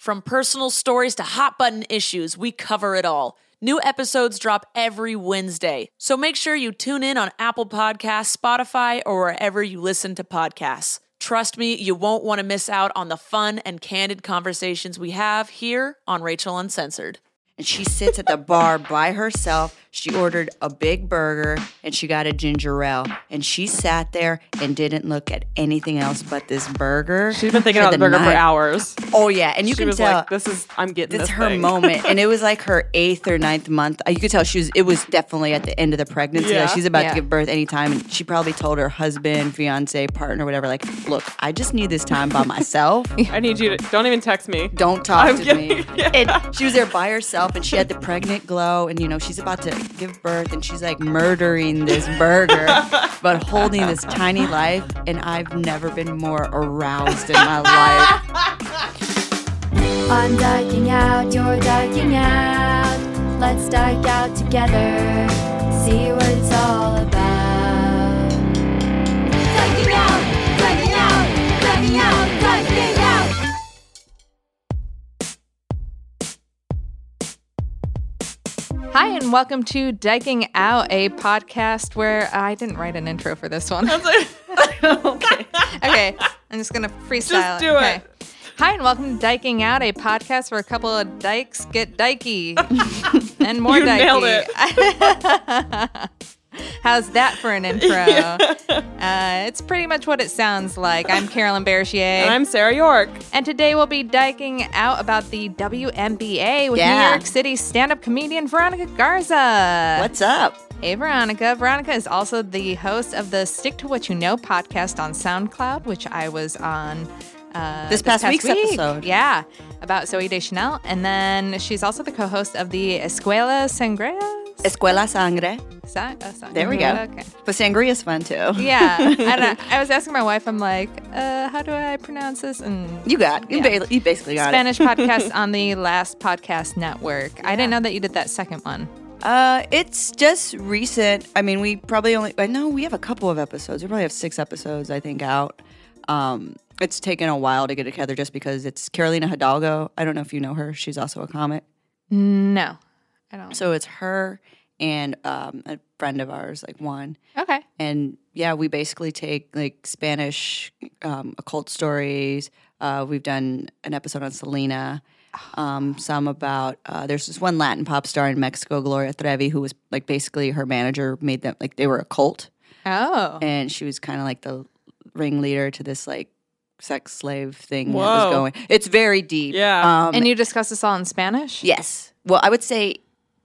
From personal stories to hot button issues, we cover it all. New episodes drop every Wednesday, so make sure you tune in on Apple Podcasts, Spotify, or wherever you listen to podcasts. Trust me, you won't want to miss out on the fun and candid conversations we have here on Rachel Uncensored. And she sits at the bar by herself. She ordered a big burger and she got a ginger ale. And she sat there and didn't look at anything else but this burger. She's been thinking about the burger for hours. Oh yeah, and you she can was tell like, "This is I'm getting this. this her thing." moment. And it was like her eighth or ninth month. Uh, You could tell she was. It was definitely at the end of the pregnancy. Yeah. Like she's about Yeah. to give birth anytime, and she probably told her husband, fiance, partner, whatever, like, "Look, I just need this time by myself." I need you to don't even text me. Don't talk I'm to kidding. me. Yeah. And she was there by herself and she had the pregnant glow and you know, she's about to give birth and she's like murdering this burger, but holding this tiny life. And I've never been more aroused in my life. I'm dyking out, you're dyking out. Let's dyke out together. See what it's all about. Hi, and welcome to Dyking Out, a podcast where I didn't write an intro for this one. okay. okay, I'm just going to freestyle. Just do okay. it. Hi, and welcome to Dyking Out, a podcast where a couple of dykes get dykey and more You dykey. nailed it. How's that for an intro? uh, it's pretty much what it sounds like. I'm Carolyn Bergier. And I'm Sarah York. And today we'll be dyking out about the WNBA with New York City stand up comedian Veronica Garza. What's up? Hey, Veronica. Veronica is also the host of the Stick to What You Know podcast on SoundCloud, which I was on. Uh, This past week's week. episode. Yeah, about Zooey Deschanel. And then she's also the co host of the Escuela Sangria. Escuela Sangre. Sa- uh, sa- There we go. Okay. But is fun too. Yeah. I, I was asking my wife, I'm like, uh, how do I pronounce this? And You got you, Yeah. ba- you basically got it. Spanish podcast on the Last Podcast Network. I didn't know that you did that second one. Uh, it's just recent. I mean, we probably only. I know we have a couple of episodes. We probably have six episodes, I think, out. Um, it's taken a while to get it together, just because it's Carolina Hidalgo. I don't know if you know her. She's also a comic. No, I don't. So it's her and um, a friend of ours, like one. Okay. And yeah, we basically take like Spanish um, occult stories. Uh, we've done an episode on Selena. Um, some about uh, there's this one Latin pop star in Mexico, Gloria Trevi, who was like basically her manager made them like they were a cult, Oh. and she was kind of like the ringleader to this like sex slave thing that was going. It's very deep. Yeah. Um, and you discuss this all in Spanish? Yes. Well, I would say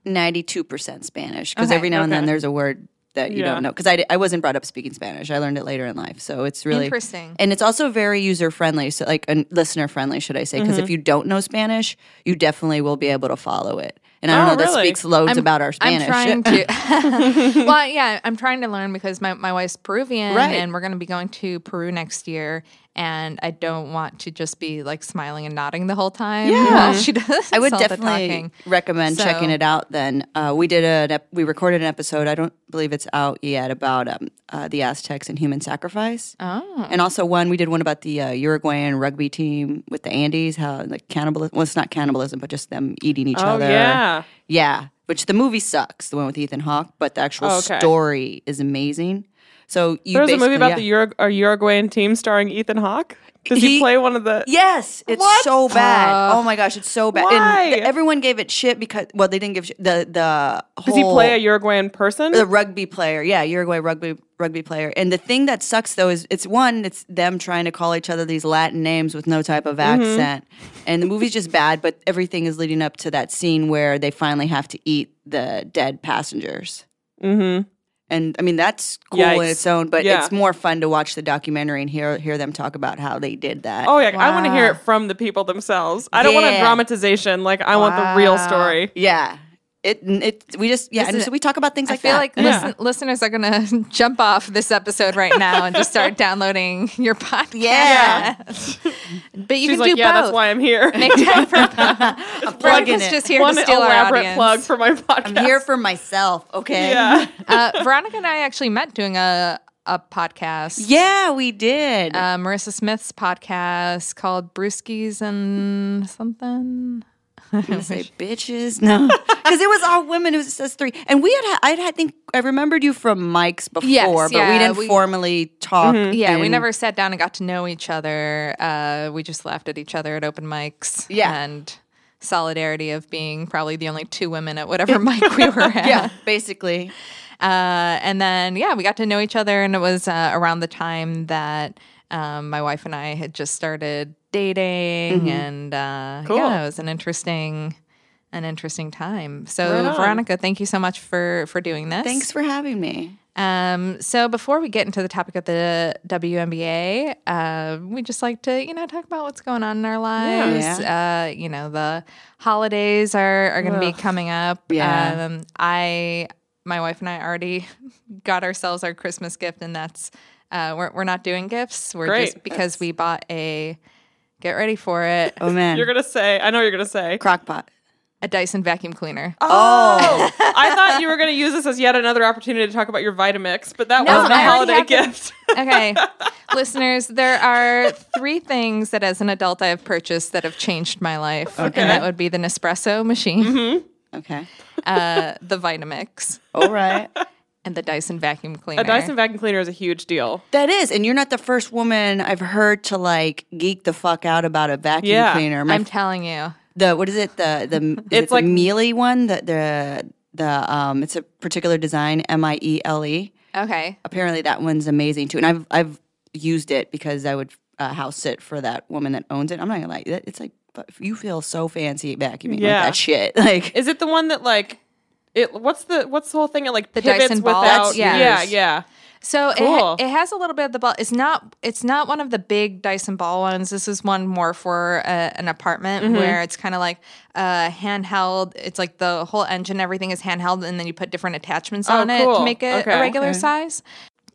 92% Spanish because Okay, every now and then there's a word that you Yeah. don't know. Because I, I wasn't brought up speaking Spanish. I learned it later in life. So it's really Interesting. And it's also very user friendly. So, like, and listener friendly, should I say? Because Mm-hmm. if you don't know Spanish, you definitely will be able to follow it. And I don't Oh, know, that really? speaks loads about our Spanish. I'm trying to. well, yeah, I'm trying to learn because my, my wife's Peruvian, Right. and we're going to be going to Peru next year, and I don't want to just be like smiling and nodding the whole time Yeah. while she does. I would definitely talking. recommend checking it out. Then uh, we did an ep- we recorded an episode. I don't believe it's out yet about um, uh, the Aztecs and human sacrifice. Oh, And also one we did one about the uh, Uruguayan rugby team with the Andes, how like cannibalism. Well, it's not cannibalism, but just them eating each Oh other. yeah. yeah. Which the movie sucks, the one with Ethan Hawke, but the actual Oh, okay. story is amazing. So you There was a movie about yeah. the Uro- a Uruguayan team starring Ethan Hawke. Does he, He- play one of the? Yes, it's What? so bad. Uh, oh my gosh, it's so bad. Why? And th- everyone gave it shit because well, they didn't give shit. the the Does he play a Uruguayan person? the rugby player. Yeah, Uruguay rugby rugby player. And the thing that sucks though is it's one, it's them trying to call each other these Latin names with no type of Mm-hmm. accent. And the movie's just bad, but everything is leading up to that scene where they finally have to eat the dead passengers. mm-hmm. And I mean that's cool in its own, but Yeah. it's more fun to watch the documentary and hear hear them talk about how they did that. Oh yeah, I want to hear it from the people themselves. I don't want a dramatization. Like I want the real story. Yeah. It it we just yeah, This and so we talk about things I like feel that. like Yeah. listen, listeners are going to jump off this episode right now and just start downloading your podcast. Yeah. but you She's can like, do yeah, both. that's why I'm here. Make time for plugging Veronica's it. just here One to steal our elaborate audience. plug for my podcast. I'm here for myself, okay? Yeah. uh, Veronica and I actually met doing a a podcast. Yeah, we did. Uh, Marissa Smith's podcast called Brewskis and something. I'm gonna say bitches. No, because it was all women. It was us three, and we had. I had. I think I remembered you from Mike's before, Yes, but we didn't we- formally talk. Yeah, we never sat down and got to know each other. Uh, we just laughed at each other at open mics. Yeah. And solidarity of being probably the only two women at whatever mic we were at. Yeah, basically. Uh, and then, yeah, we got to know each other. And it was uh, around the time that um, my wife and I had just started dating. Mm-hmm. And uh, Cool. yeah, it was an interesting. An interesting time. So, Right. Veronica, thank you so much for for doing this. Thanks for having me. Um, so before we get into the topic of the WNBA, uh, we just like to, you know, talk about what's going on in our lives. Uh, you know, the holidays are, are going to be coming up. Yeah. Um, I, my wife and I already got ourselves our Christmas gift, and that's uh, we're we're not doing gifts. We're Great. just because we bought a. Get ready for it. Oh man, You're gonna say. I know you're gonna say. crockpot. A Dyson vacuum cleaner. Oh, I thought you were gonna use this as yet another opportunity to talk about your Vitamix, but that No, wasn't a I already holiday gift. Okay, listeners, there are three things that as an adult I have purchased that have changed my life. Okay. And that would be the Nespresso machine, okay. uh, the Vitamix, All right. And the Dyson vacuum cleaner. A Dyson vacuum cleaner is a huge deal. That is, and you're not the first woman I've heard to like geek the fuck out about a vacuum Yeah. cleaner. My I'm telling you. the what is it the the is It's it's like- like the Miele one the the the um it's a particular design M I E L E. Okay. Apparently that one's amazing too, and I've I've used it because I would uh, house sit for that woman that owns it. I'm not gonna lie, it's like you feel so fancy vacuuming Yeah. like that shit. Like Is it the one that like it? What's the what's the whole thing? It like The pivots Dyson ball? without. That's yours. yeah, yeah. So it, Cool. ha- it has a little bit of the ball. It's not it's not one of the big Dyson ball ones. This is one more for a, an apartment Mm-hmm. where it's kind of like uh, handheld. It's like the whole engine, everything is handheld, and then you put different attachments Oh, on it to make it Okay. a regular Okay. size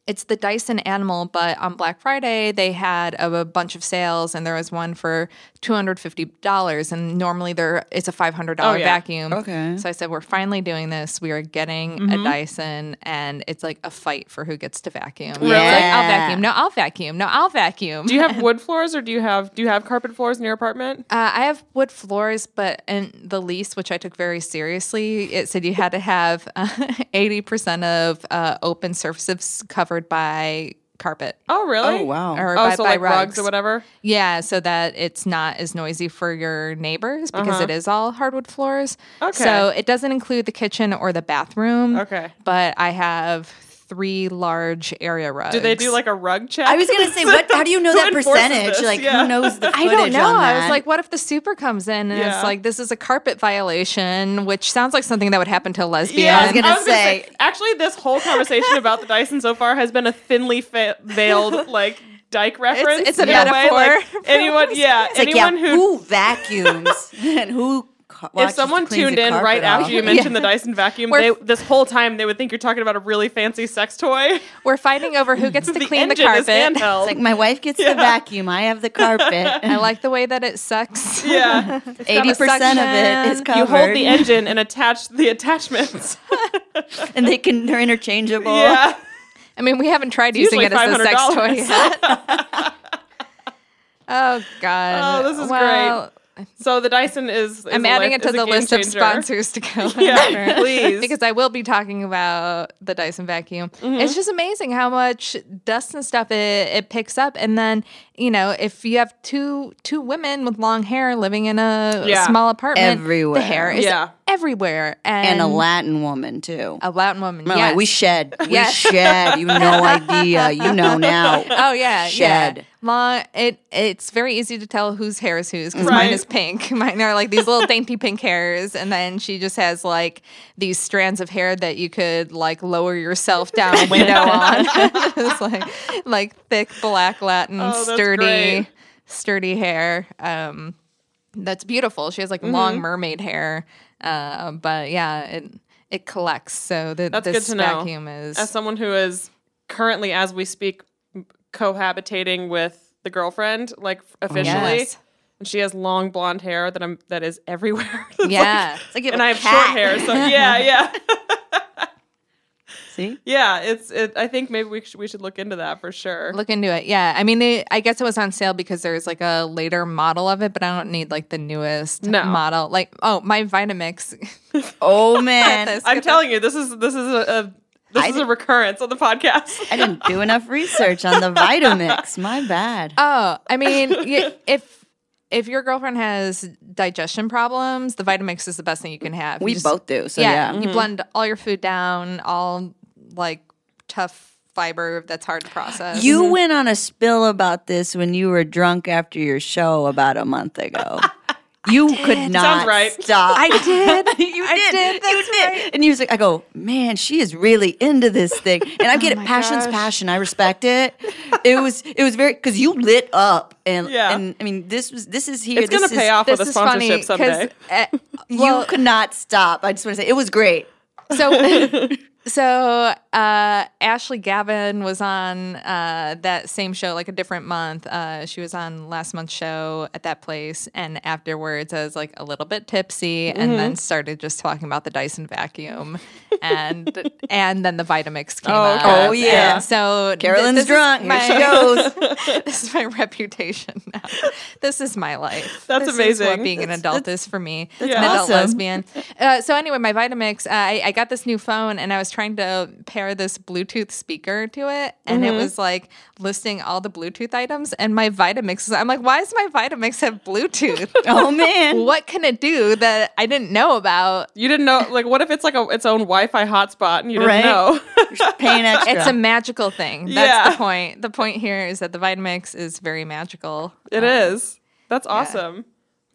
it's the Dyson Animal, but on Black Friday they had a, a bunch of sales, and there was one for two hundred fifty dollars, and normally there it's a five hundred dollar oh, yeah. vacuum. Okay. So I said, we're finally doing this. We are getting mm-hmm. a Dyson, and it's like a fight for who gets to vacuum. Yeah. Like, I'll vacuum. No, I'll vacuum. No, I'll vacuum. Do you have wood floors, or do you have do you have carpet floors in your apartment? Uh, I have wood floors, but in the lease, which I took very seriously, it said you had to have uh, 80% of uh, open surfaces covered by carpet. Oh, really? Oh, wow. Or oh, by, so by like rugs. rugs. or whatever? Yeah, so that it's not as noisy for your neighbors because uh-huh. it is all hardwood floors. Okay. So it doesn't include the kitchen or the bathroom. Okay. But I have three large area rugs. Do they do like a rug check? I was gonna say, what? How do you know that percentage? this? Like, Yeah. who knows the I don't know. on I was like, what if the super comes in and Yeah. it's like this is a carpet violation, which sounds like something that would happen to a lesbian. Yeah, I was gonna say- Actually, this whole conversation about the Dyson so far has been a thinly fa- veiled like dyke reference. it's a in way, metaphor Like, anyone, yeah, It's like, yeah, anyone who who vacuums and who car. watch if someone tuned in carpet right off. after you mentioned the Dyson vacuum, they, this whole time they would think you're talking about a really fancy sex toy. We're fighting over who gets to the clean the engine is carpet. It's like my wife gets the vacuum. I have the carpet. I like the way that it sucks. yeah, Eighty percent of it is covered. you hold the engine and attach the attachments. and they can they're interchangeable. yeah, I mean, we haven't tried using it as a sex toy yet. oh God! Oh, this is well, so the Dyson is. is I'm adding life- it to the game list of sponsors to go. Yeah, please. because I will be talking about the Dyson vacuum. Mm-hmm. It's just amazing how much dust and stuff it, it picks up, and then you know if you have two two women with long hair living in a Yeah. small apartment, Everywhere. the hair is Yeah. Everywhere, and, And a Latin woman too. a Latin woman. We're like, we shed. We Yes. shed. You no idea. You know now. Oh yeah, Shed. yeah. Long. It it's very easy to tell whose hair is whose because Right. mine is pink. Mine are like these little dainty pink hairs, and then she just has like these strands of hair that you could like lower yourself down a window on. it's like like thick black Latin Oh, sturdy great. sturdy hair. Um, that's beautiful. She has like long Mm-hmm. mermaid hair. Uh, but yeah, it it collects. So the, That's this good to know. vacuum is As someone who is currently, as we speak, cohabitating with the girlfriend, like officially, Yes. and she has long blonde hair that I'm that is everywhere. It's like- yeah. It's like and I have cat. short hair, so yeah, yeah, See? yeah. It's it. I think maybe we should we should look into that for sure. Look into it. Yeah. I mean, it, I guess it was on sale because there's like a later model of it, but I don't need like the newest No. model. Like, oh, my Vitamix. Oh man. This- I'm telling you, this is this is a, a this I is a recurrence on the podcast. I didn't do enough research on the Vitamix. My bad. oh, I mean, if if your girlfriend has digestion problems, the Vitamix is the best thing you can have. You we just- both do. So yeah, yeah. you mm-hmm. blend all your food down, all like tough fiber that's hard to process. You mm-hmm. went on a spill about this when you were drunk after your show about a month ago. You could not right. stop. I did. you I did. did, you that's did. right. And you was like, I go, man, she is really into this thing. And I oh get it. Passion's gosh. passion. I respect it. It was it was very because you lit up and Yeah. and I mean this was this is here. It's gonna this pay is, off with a this is funny sponsorship because someday. Eh, you could not stop. I just want to say it was great. so so uh ashley gavin was on uh that same show like a different month uh she was on last month's show at that place and afterwards i was like a little bit tipsy and Mm-hmm. then started just talking about the dyson vacuum and and then the vitamix came Oh, up. Oh, yeah. And so Carolyn's this drunk. Here she goes. this is my reputation now. This is my life. That's This is what amazing. being an adult is for me. Yeah. An adult awesome. lesbian. Uh, so anyway, my Vitamix, uh, I, I got this new phone and I was trying to pair this Bluetooth speaker to it, and Mm-hmm. it was like listing all the Bluetooth items. And my Vitamix, is I'm like, why does my Vitamix have Bluetooth? Oh man. what can it do that I didn't know about? You didn't know, like, what if it's like a its own Wi-Fi hotspot and you didn't Right. know? Paying extra. It's a magical thing. That's Yeah. the point. The point here is that the Vitamix is very magical. It is. That's awesome.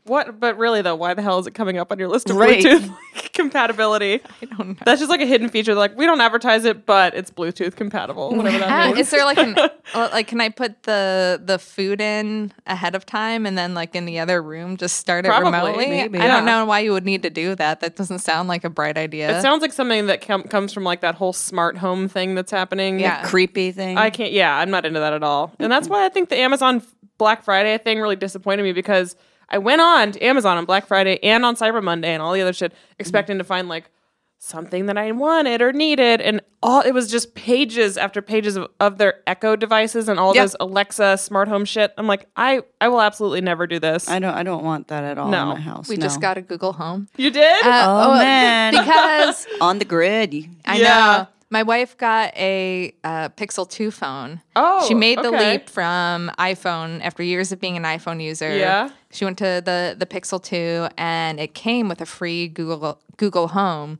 What? But really, though, why the hell is it coming up on your list of Right. Bluetooth compatibility? I don't know. That's just like a hidden feature. Like we don't advertise it, but it's Bluetooth compatible. Whatever that means. is there like an uh, like can I put the the food in ahead of time and then like in the other room just start it Probably, remotely? maybe. I don't Yeah. know why you would need to do that. That doesn't sound like a bright idea. It sounds like something that com- comes from like that whole smart home thing that's happening. Yeah. creepy thing. I can't. Yeah, I'm not into that at all. And that's why I think the Amazon Black Friday thing really disappointed me because I went on to Amazon on Black Friday and on Cyber Monday and all the other shit, expecting to find like something that I wanted or needed, and all it was just pages after pages of, of their Echo devices and all Yep. those Alexa smart home shit. I'm like, I I will absolutely never do this. I don't. I don't want that at all No. in my house. we no. just got a Google Home. you did? Uh, Oh, man. because on the grid. I Yeah. know. My wife got a uh, Pixel 2 phone. Oh, She made the okay. leap from iPhone after years of being an iPhone user. Yeah. She went to the, the Pixel 2 and it came with a free Google Google Home.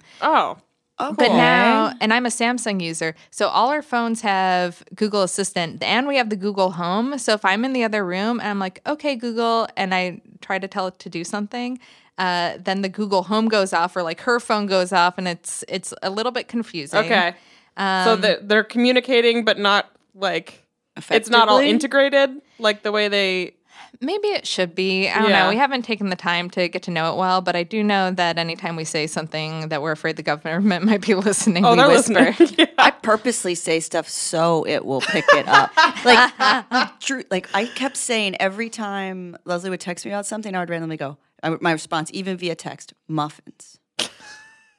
oh, But now, and I'm a Samsung user, so all our phones have Google Assistant and we have the Google Home. So if I'm in the other room and I'm like, okay, Google, and I try to tell it to do something, uh, then the Google Home goes off or like her phone goes off and it's it's a little bit confusing. okay. Um, so they're, they're communicating, but not like it's not all integrated like the way they Maybe it should be. I don't Yeah. know. We haven't taken the time to get to know it well, but I do know that anytime we say something that we're afraid the government might be listening, Oh, we they're whisper. listening. Yeah. I purposely say stuff so it will pick it up. like, true. Like I kept saying every time Leslie would text me about something, I would randomly go. I, my response, even via text, muffins,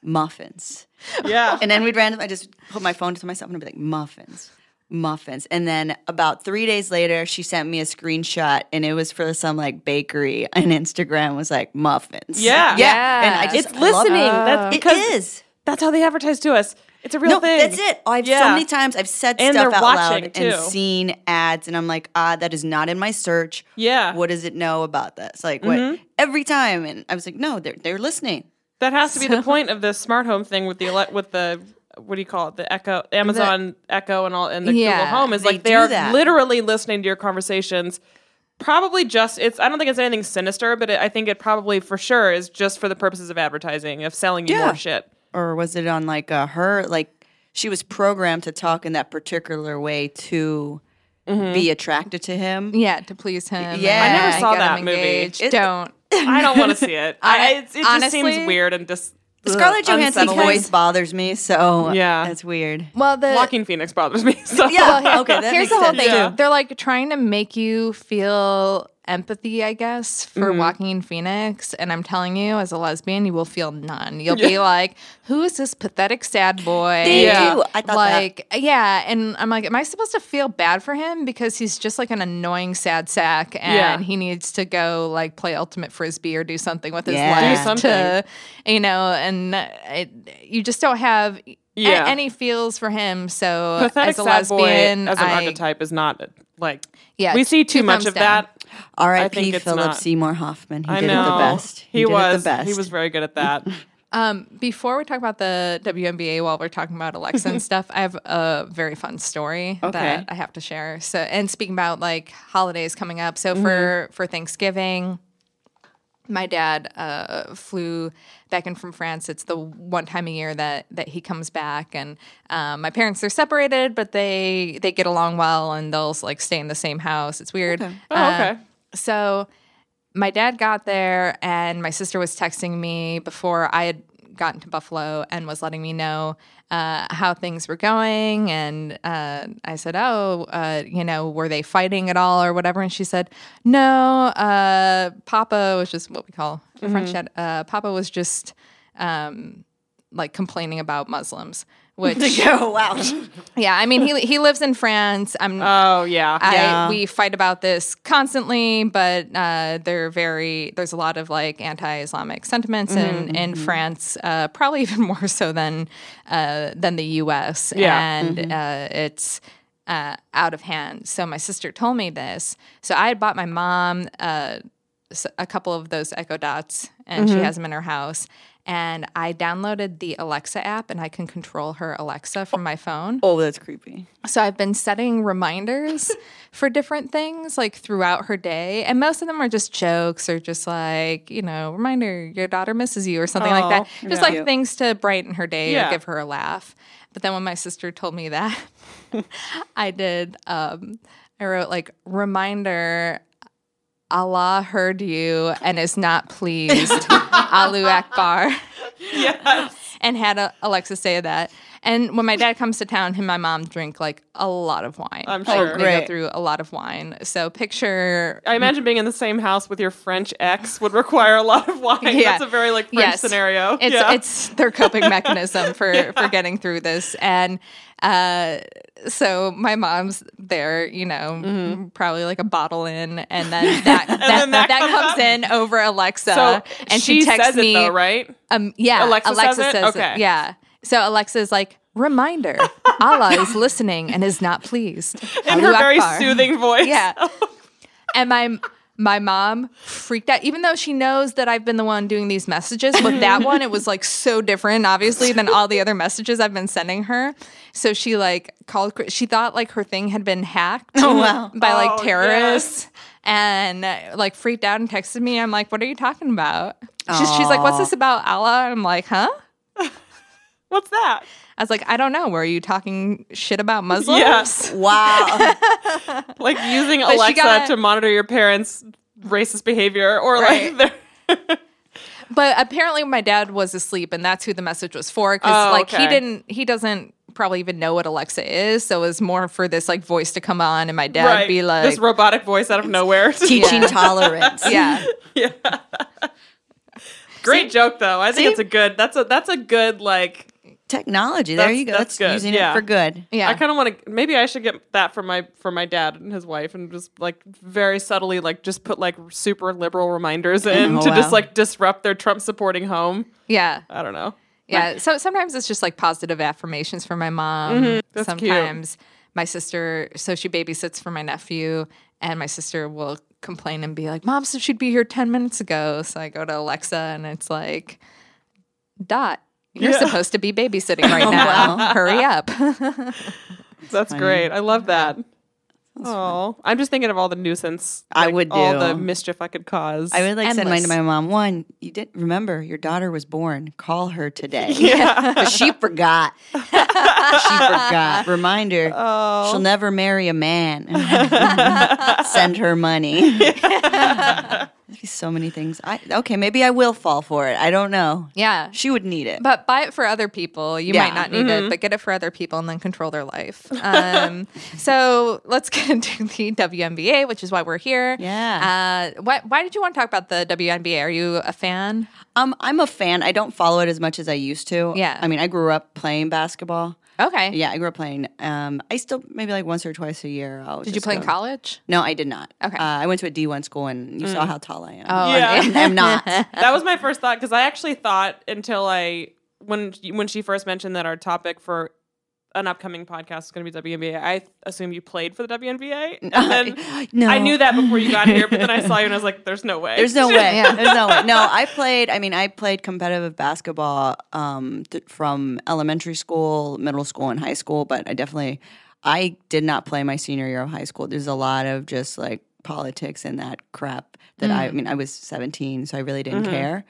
muffins, yeah. and then we'd randomly. I just put my phone to myself and I'd be like, muffins. Muffins, and then about three days later, she sent me a screenshot, and it was for some like bakery, and Instagram was like muffins. Yeah. yeah, and I just It's I love listening. That's because is. that's how they advertise to us. It's a real No, thing. that's it. I've so many times I've said And stuff out loud too. and seen ads, and I'm like, ah, that is not in my search. Yeah. Mm-hmm. What does it know about this? Like what? Every time, and I was like, no, they're they're listening. That has to be the point of the smart home thing with the ele- with the what do you call it? The Echo, Amazon Echo, and all, and the Yeah, Google Home is they like they are that. literally listening to your conversations. Probably just it's. I don't think it's anything sinister, but it, I think it probably for sure is just for the purposes of advertising, of selling you Yeah. more shit. Or was it on like uh, her? Like she was programmed to talk in that particular way to Mm-hmm. be attracted to him. Yeah, to please him. Yeah. I never saw get that him movie. It- Don't. I don't want to see it. I, it's, it just seems weird and just. Scarlett Johansson's voice bothers me, so Yeah. that's weird. Well, the Joaquin Phoenix bothers me. So. Yeah, okay, that here's makes the whole sense thing. too. They're like trying to make you feel empathy, I guess, for Mm-hmm. Joaquin Phoenix. And I'm telling you, as a lesbian, you will feel none. You'll be like, who is this pathetic sad boy? They Yeah. do. I thought that. like yeah and i'm like am i supposed to feel bad for him because he's just like an annoying sad sack and Yeah. he needs to go like play ultimate frisbee or do something with his Yeah. Do life something. to you know and it, you just don't have a- any feels for him so Pathetic as a sad boy lesbian as an I, archetype is not like. Yeah, we see too much of down. that. I R.I.P. Philip not. Seymour Hoffman. He I did know it the best. He, did was. it the best. He was very good at that. Um, before we talk about the WNBA, while we're talking about Alexa and stuff, I have a very fun story Okay. that I have to share. So, and speaking about like holidays coming up, so Mm-hmm. for for Thanksgiving, my dad uh, flew back in from France. It's the one time a year that that he comes back, and um, my parents are separated, but they they get along well, and they'll like stay in the same house. It's weird. Oh, okay. So my dad got there, and my sister was texting me before I had gotten to Buffalo and was letting me know uh, how things were going. And uh, I said, Oh, uh, you know, were they fighting at all or whatever? And she said, No, uh, Papa was just what we call a French dad. Uh, Papa was just um, like complaining about Muslims, which, oh wow. yeah, I mean, he, he lives in France. I'm Oh yeah. I, Yeah. we fight about this constantly, but uh, they're very. There's a lot of like anti-Islamic sentiments Mm-hmm, in in France, uh, probably even more so than uh, than the U.S. Yeah. and Mm-hmm. uh, it's uh, out of hand. So my sister told me this. So I had bought my mom uh, a couple of those Echo Dots, and Mm-hmm. she has them in her house. And I downloaded the Alexa app, and I can control her Alexa from my phone. Oh, that's creepy. So I've been setting reminders for different things like throughout her day. And most of them are just jokes or just like, you know, reminder your daughter misses you or something like that. Just yeah. like things to brighten her day Yeah. or give her a laugh. But then when my sister told me that, I did um I wrote like reminder Allah heard you and is not pleased. Allahu Akbar yes. and had a, Alexa say that. And when my dad comes to town, him and my mom drink like a lot of wine. I'm Like, sure. they go through a lot of wine. So picture. I imagine being in the same house with your French ex would require a lot of wine. Yeah. That's a very like French Yes. scenario. It's yeah. it's their coping mechanism for for getting through this. And uh, so my mom's there, you know, probably like a bottle in, and then that that, Mm-hmm. then that that, comes comes in over Alexa, so and she, she, texts says me. it though, right? Um, yeah, Alexa Alexa, says it? says, Okay. it. Yeah. So Alexa's like, reminder, Allah is listening and is not pleased. In her very Akbar. soothing voice. Yeah. and my my mom freaked out, even though she knows that I've been the one doing these messages. But that one, it was like so different, obviously, than all the other messages I've been sending her. So she like called. She thought like her thing had been hacked. Oh, wow. By like Oh, terrorists. And uh, like freaked out and texted me. I'm like, "What are you talking about?" She's, she's like, "What's this about Allah?" I'm like, "Huh?" What's that? I was like, I don't know. Were you talking shit about Muslims? Yes. Wow. Like using she Alexa got- to monitor your parents' racist behavior or Right. like their But apparently, my dad was asleep, and that's who the message was for. Because Oh, like he didn't, he doesn't probably even know what Alexa is. So it was more for this like voice to come on, and my dad right. be like, this robotic voice out of nowhere. Teaching tolerance. "Yeah, Yeah. Great joke though. I think See? it's a good. That's a that's a good like. Technology. There you go. that's That's, good. using Yeah. it for good. yeah." I kind of want to. Maybe I should get that for my for my dad and his wife, and just like very subtly, like just put like super liberal reminders in Oh, to just like disrupt their Trump supporting home. yeah, I don't know. yeah. So sometimes it's just like positive affirmations for my mom. Mm-hmm. That's cute. sometimes my sister, so she babysits for my nephew, and my sister will complain and be like, "Mom said she'd be here ten minutes ago." So I go to Alexa, and it's like, "Dot." You're Yeah. supposed to be babysitting right now. Hurry up. That's funny. great. I love that. Oh, I'm just thinking of all the nuisance. I like, would all do. the mischief I could cause. I would like send mine to my mom. One, you didn't remember your daughter was born. Call her today. Yeah. But she forgot. she forgot. Reminder. Oh. She'll never marry a man. Send her money. There'd be so many things. I okay, maybe I will fall for it. I don't know. yeah. She would need it. But buy it for other people. You Yeah. might not need it, but get it for other people and then control their life. Um, so let's get into the WNBA, which is why we're here. Yeah. Uh, why, why did you want to talk about the WNBA? Are you a fan? Um, I'm a fan. I don't follow it as much as I used to. Yeah. I mean, I grew up playing basketball. Okay. Yeah, I grew up playing. Um, I still maybe like once or twice a year. I'll Did you just play in college? No, I did not. Okay. Uh, I went to a D1 school, and you saw how tall I am. Oh, Yeah. And I'm not. that was my first thought because I actually thought until I when when she first mentioned that our topic for an upcoming podcast is going to be WNBA. I assume you played for the WNBA, and then no. I knew that before you got here. But then I saw you and I was like, "There's no way." There's no way. Yeah. There's no way. No, I played. I mean, I played competitive basketball um, th- from elementary school, middle school, and high school. But I definitely, I did not play my senior year of high school. There's a lot of just like politics and that crap that I. I mean, I was 17, so I really didn't care.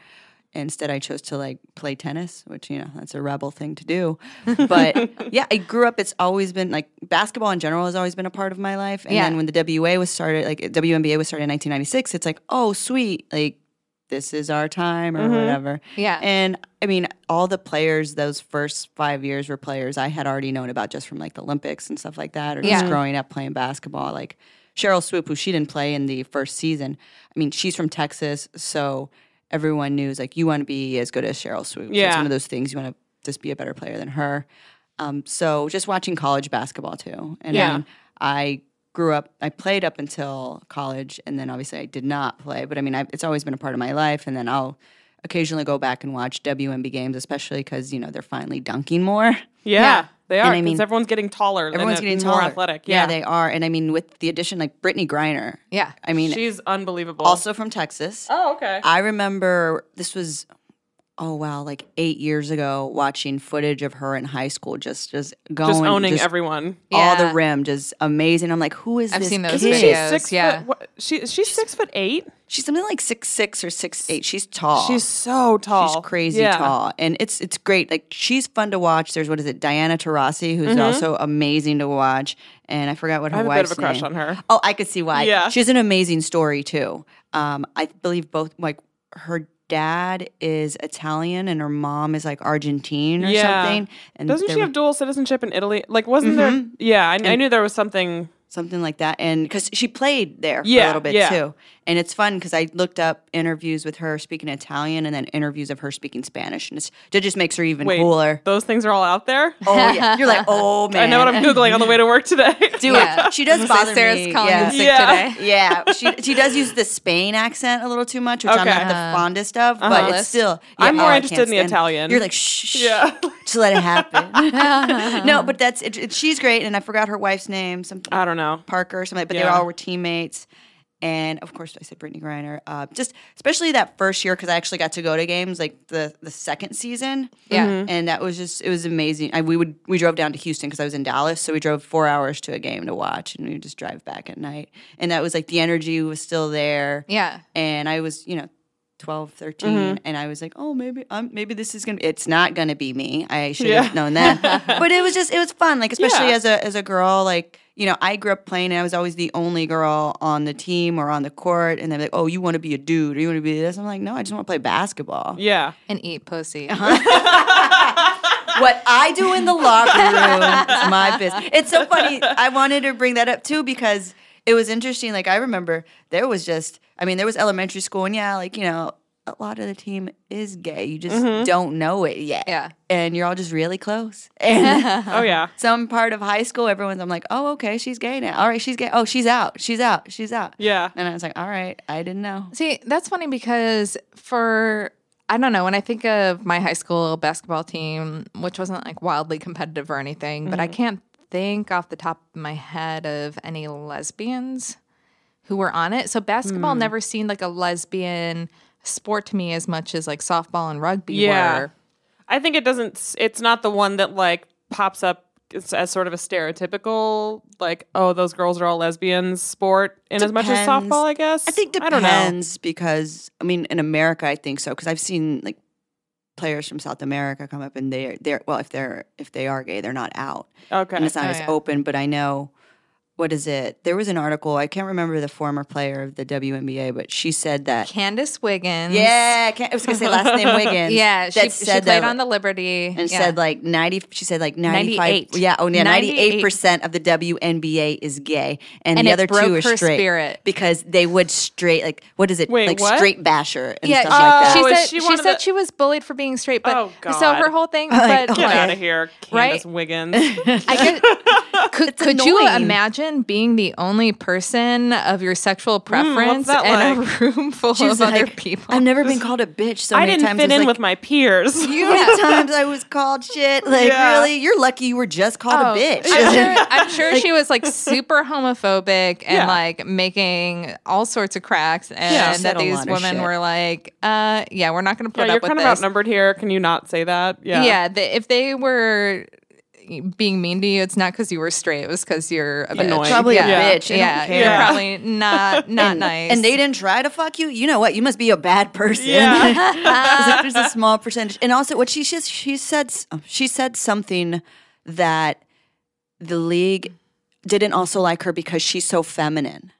Instead, I chose to like play tennis, which you know that's a rebel thing to do. But yeah, I grew up. It's always been like basketball in general has always been a part of my life. And Yeah. then when the WA was started, like WNBA was started in 1996, it's like oh sweet, like this is our time or mm-hmm. whatever. Yeah. And I mean, all the players those first five years were players I had already known about just from like the Olympics and stuff like that, or just Yeah. growing up playing basketball. Like Sheryl Swoopes, who she didn't play in the first season. I mean, she's from Texas, so everyone knew is like you want to be as good as Sheryl Swoopes. So it's Yeah. one of those things you want to just be a better player than her. Um, so just watching college basketball too, and Yeah. I grew up. I played up until college, and then obviously I did not play. But I mean, i it's always been a part of my life. And then I'll occasionally go back and watch WNB games, especially because you know they're finally dunking more. yeah, Yeah. They are. And I 'cause mean- everyone's getting taller. Everyone's and getting more taller. athletic. Yeah. Yeah, they are. And I mean, with the addition like Brittney Griner. Yeah. I mean, she's unbelievable. also from Texas. oh, okay. I remember this was oh wow, like eight years ago, watching footage of her in high school, just just going, just owning just everyone. all the rim, just amazing. I'm like, who is this? I've this seen those kid? videos. She's six yeah. foot. What, she she's six foot eight. She's something like six six or six eight. She's tall. She's so tall. She's crazy Yeah. tall, and it's it's great. Like she's fun to watch. There's what is it, Diana Taurasi, who's Mm-hmm. also amazing to watch. And I forgot what her I have a bit of a crush name. on her. Oh, I could see why. Yeah. she has an amazing story too. Um, I believe both like her dad is Italian and her mom is like Argentine or Yeah. something. And Doesn't she were- have dual citizenship in Italy? Like, wasn't there? Mm-hmm. Yeah, I, I knew there was something. something like that and because she played there for a little bit yeah. too and it's fun because i looked up interviews with her speaking italian and then interviews of her speaking spanish and it's, it just makes her even Wait, cooler those things are all out there. oh yeah you're like oh man I know what I'm googling on the way to work today. do Yeah. it she does So bother Sarah's me calling yeah. sick Yeah. today. yeah, she she does use the Spain accent a little too much, which I'm not the fondest of, but Uh-huh. it's still. I'm more oh, interested in the Italian. You're like shh, Yeah. just let it happen. no, but that's it, it- she's great, and I forgot her wife's name, something I don't know. Parker or something, but they Yeah. all were teammates. And of course, I said Brittney Griner. Uh, just especially that first year because I actually got to go to games like the the second season. Yeah. Mm-hmm. and that was just it was amazing. I, we would we drove down to Houston because I was in Dallas, so we drove four hours to a game to watch, and we would just drive back at night. And that was like the energy was still there. Yeah. And I was, you know, 12, 13, Mm-hmm. and I was like, oh, maybe um, maybe this is gonna. Be it's not gonna be me. I should Yeah. have known that. but it was just it was fun, like especially Yeah. as a as a girl, like. You know, I grew up playing, and I was always the only girl on the team or on the court. And they're like, "Oh, you want to be a dude, or you want to be this?" I'm like, "No, I just want to play basketball." Yeah. and eat pussy. Uh-huh. what I do in the locker room is my business. It's so funny. I wanted to bring that up too because it was interesting. Like I remember there was just, I mean, there was elementary school, and yeah, like you know, a lot of the team is gay. You just mm-hmm. don't know it yet. Yeah. and you're all just really close. And Oh yeah. some part of high school, everyone's I'm like, oh, okay, she's gay now. All right, she's gay. Oh, she's out. She's out. She's out. Yeah. And I was like, all right, I didn't know. See, that's funny because for I don't know, when I think of my high school basketball team, which wasn't like wildly competitive or anything, but I mm-hmm. can't think off the top of my head of any lesbians who were on it. So basketball hmm. never seemed like a lesbian sport to me as much as like softball and rugby Yeah. were. I think it doesn't. It's not the one that like pops up as, as sort of a stereotypical like, oh, those girls are all lesbians sport in as much as softball. I guess. I think I don't know. depends because I mean in America I think so because I've seen like players from South America come up and they're they're well if they're if they are gay they're not out Okay. and it's not Oh, as yeah. open but I know what is it there was an article I can't remember the former player of the WNBA but she said that Candice Wiggins. yeah I, can't, I was gonna say last name Wiggins Yeah, she, that she said played that- on the Liberty and yeah. said like 90 she said like 95 98. yeah oh yeah 98. 98% of the WNBA is gay and, And the it other broke two are her straight spirit. because they would straight like what is it Wait, like what? straight basher and yeah, stuff she, like that she Oh, is said she she, one of said the- she was bullied for being straight, but Oh, so God. her whole thing. Like, but Get okay. out of here, Candice Right? Wiggins. I could, could, could you annoying. imagine being the only person of your sexual preference that in like? a room full She was of other people? I've never been called a bitch so I many didn't times. fit in like, with my peers. You many times I was called shit. Like Yeah. really, you're lucky you were just called Oh, a bitch. I'm sure, I'm sure she was like super homophobic and Yeah. like making all sorts of cracks, and Yeah. That these women were like, uh, "Yeah, we're not going to put yeah, put you're with kind of outnumbered here. Can you not say that? Yeah. Yeah, the, if they were being mean to you, it's not because you were straight; it was because you're a bitch. Annoying. Probably Yeah. a bitch. I don't Yeah, you're probably not not and, nice. And they didn't try to fuck you. You know what? You must be a bad person. Yeah. There's a small percentage. And also, what she she, she said oh, she said something that the league didn't also like her because she's so feminine.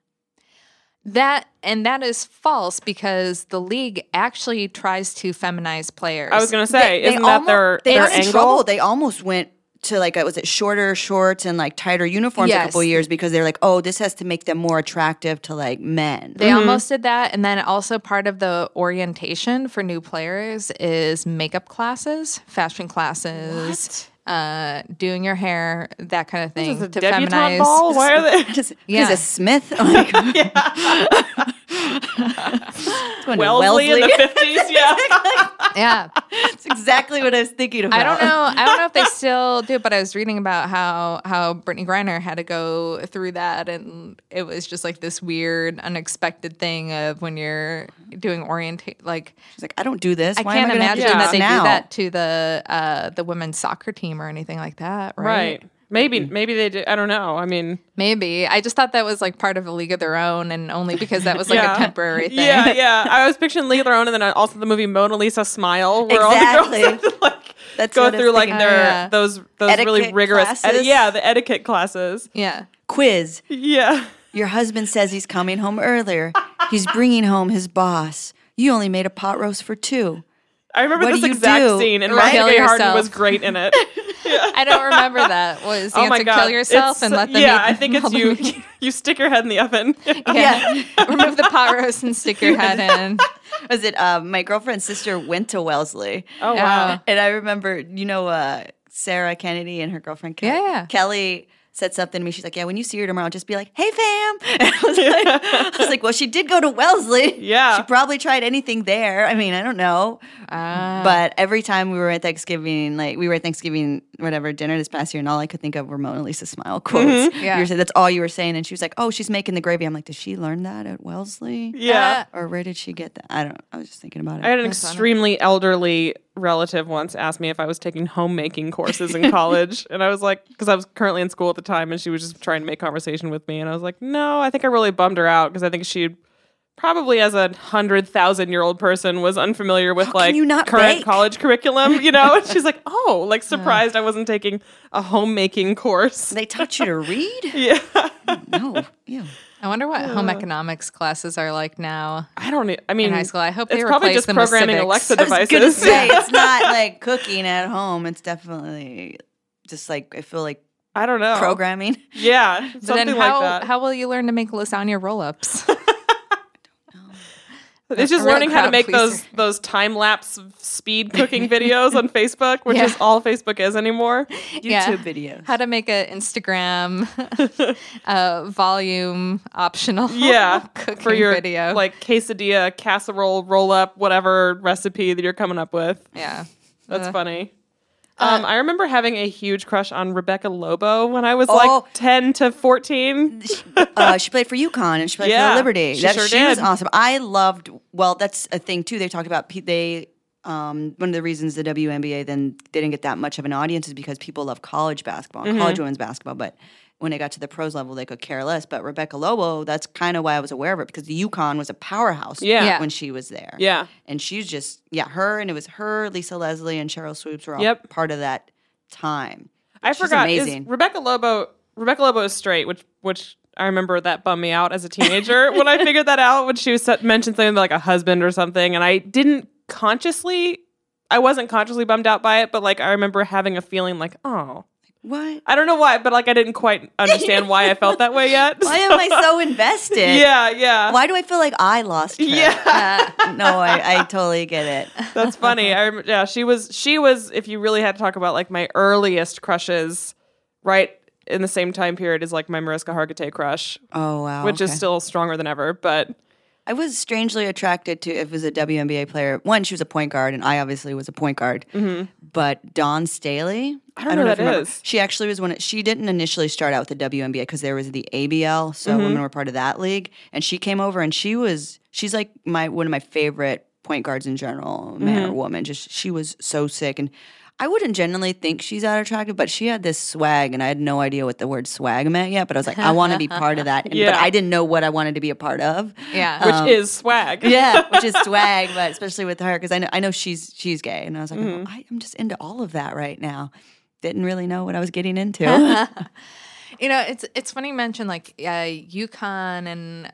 That and that is false because the league actually tries to feminize players. I was gonna say, isn't that almo- their they their in angle? trouble. They almost went to like uh, was it shorter shorts and like tighter uniforms a Yes. couple years because they're like, oh, this has to make them more attractive to like men. They almost did that, and then also part of the orientation for new players is makeup classes, fashion classes, uh, doing your hair, that kind of thing Is it to feminize. ball? Why are they? He's Yeah. a Smith. Like, Going to Wellesley in the fifties? Yeah. Yeah, That's exactly what I was thinking about. I don't know. I don't know if they still do, but I was reading about how how Brittney Griner had to go through that, and it was just like this weird, unexpected thing of when you're doing orientate like. She's like, I don't do this. I Why can't am I gonna have to imagine do that they now? do that to the uh, the women's soccer team or anything like that, right? Right. Maybe maybe they did. I don't know. I mean, Maybe. I just thought that was like part of a league of their own, and only because that was like yeah. a temporary thing. Yeah, yeah. I was picturing League of Their Own, and then also the movie Mona Lisa Smile, where all Exactly. the girls have to, like That's go what I was through like thinking. their Oh, yeah. those those really rigorous, classes? yeah, the etiquette classes. Yeah. Quiz. Yeah. Your husband says he's coming home earlier. He's bringing home his boss. You only made a pot roast for two. I remember What this exact do? scene, and Right. Marcia Gay Harden was great in it. I don't remember that. Was the oh my answer god, kill yourself It's- and let them Yeah, eat I think it's you. meat? You stick your head in the oven. Yeah. Remove the pot roast and stick your head in. Was it uh, my girlfriend's sister went to Wellesley? Oh Yeah. wow. And I remember, you know, uh, Sarah Kennedy and her girlfriend Kelly. Yeah, yeah. Kelly said something to me. She's like, "Yeah, when you see her tomorrow, just be like, hey, fam." And I was like, I was like, "Well, she did go to Wellesley. Yeah. she probably tried anything there. I mean, I don't know." Ah. But every time we were at Thanksgiving, like we were at Thanksgiving, whatever dinner this past year, and all I could think of were Mona Lisa smile quotes. Yeah. You were saying that's all you were saying, and she was like, "Oh, she's making the gravy." I'm like, "Did she learn that at Wellesley? Yeah. or where did she get that?" I don't. I was just thinking about it. I had an extremely elderly relative once asked me if I was taking homemaking courses in college. and I was like, because I was currently in school at the time and she was just trying to make conversation with me. And I was like, no, I think I really bummed her out because I think she'd probably as a hundred thousand year old person was unfamiliar with How like current bake? college curriculum, you know? And she's like, oh, like surprised I wasn't taking a homemaking course. They taught you to read? Yeah. No. Ew. I wonder what home uh, economics classes are like now. I don't. I mean, In high school, I hope they probably replace just them with programming. Alexa I was devices. say it's not like cooking at home. It's definitely just like I feel like I don't know. programming. Yeah, But something then how like that. how will you learn to make lasagna roll ups? It's just a learning how to make pleaser. those those time lapse speed cooking videos on Facebook, which Yeah. is all Facebook is anymore. YouTube Yeah. videos. how to make an Instagram uh, volume optional Yeah, cooking for your video. like quesadilla, casserole, roll up, whatever recipe that you're coming up with. yeah. That's Uh, funny. Um, I remember having a huge crush on Rebecca Lobo when I was Oh. like 10 to 14. uh, she played for UConn and she played Yeah, for Liberty. she sure she was did. awesome. I loved. Well, that's a thing too. They talked about pe- they. Um, one of the reasons the WNBA then didn't get that much of an audience is because people love college basketball and Mm-hmm. college women's basketball, but when they got to the pros level, they could care less. But Rebecca Lobo, that's kind of why I was aware of it because the UConn was a powerhouse Yeah. Yeah. when she was there. Yeah. and she's just yeah, her and it was her, Lisa Leslie, and Sheryl Swoopes were all Yep. part of that time. I She's forgot. is amazing. Rebecca Lobo Rebecca Lobo is straight, which which I remember that bummed me out as a teenager when I figured that out when she was set, mentioned something like a husband or something, and I didn't consciously. I wasn't consciously bummed out by it, but like I remember having a feeling like, oh, What? I don't know why, but like I didn't quite understand why I felt that way yet. Why am I so invested? yeah, yeah, Why do I feel like I lost her? yeah. Uh, no, I, I totally get it. That's funny. I yeah, she was she was if you really had to talk about like my earliest crushes, right in the same time period as like my Mariska Hargitay crush, Oh wow, which is still stronger than ever. But I was strangely attracted to if it was a WNBA player. One, she was a point guard, and I obviously was a point guard. But Dawn Staley, I don't know who if that is. She actually was one. of- She didn't initially start out with the WNBA because there was the ABL, so Mm-hmm. women were part of that league. And she came over, and she was she's like my one of my favorite point guards in general, man Mm-hmm. or woman. Just she was so sick and. I wouldn't generally think she's that attractive, but she had this swag, and I had no idea what the word swag meant yet. But I was like, I want to be part of that, and, Yeah. but I didn't know what I wanted to be a part of. Yeah. which is swag. Yeah, which is swag, but especially with her because I know I know she's she's gay, and I was like, Mm-hmm. oh, I, I'm just into all of that right now. Didn't really know what I was getting into. You know, it's it's funny you mention like uh, UConn and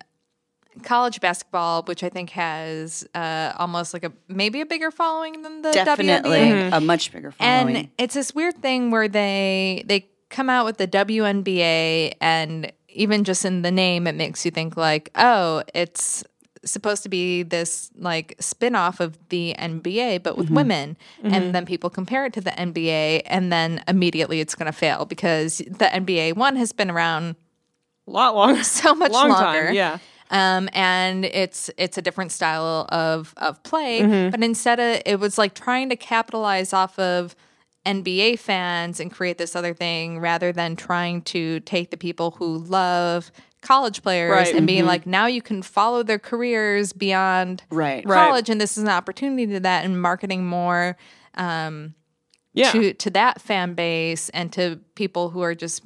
college basketball, which I think has uh, almost like a maybe a bigger following than the Definitely WNBA. Mm-hmm. a much bigger following. And it's this weird thing where they they come out with the WNBA and even just in the name it makes you think like, oh, it's supposed to be this like spin-off of the NBA but with mm-hmm. women and mm-hmm. then people compare it to the NBA and then immediately it's going to fail because the NBA one has been around a lot longer. so much long longer. time. Yeah. Um, and it's it's a different style of of play. Mm-hmm. But instead of it was like trying to capitalize off of NBA fans and create this other thing rather than trying to take the people who love college players Right. Mm-hmm. and being like now you can follow their careers beyond right. Right. college and this is an opportunity to that and marketing more um, Yeah. to to that fan base and to people who are just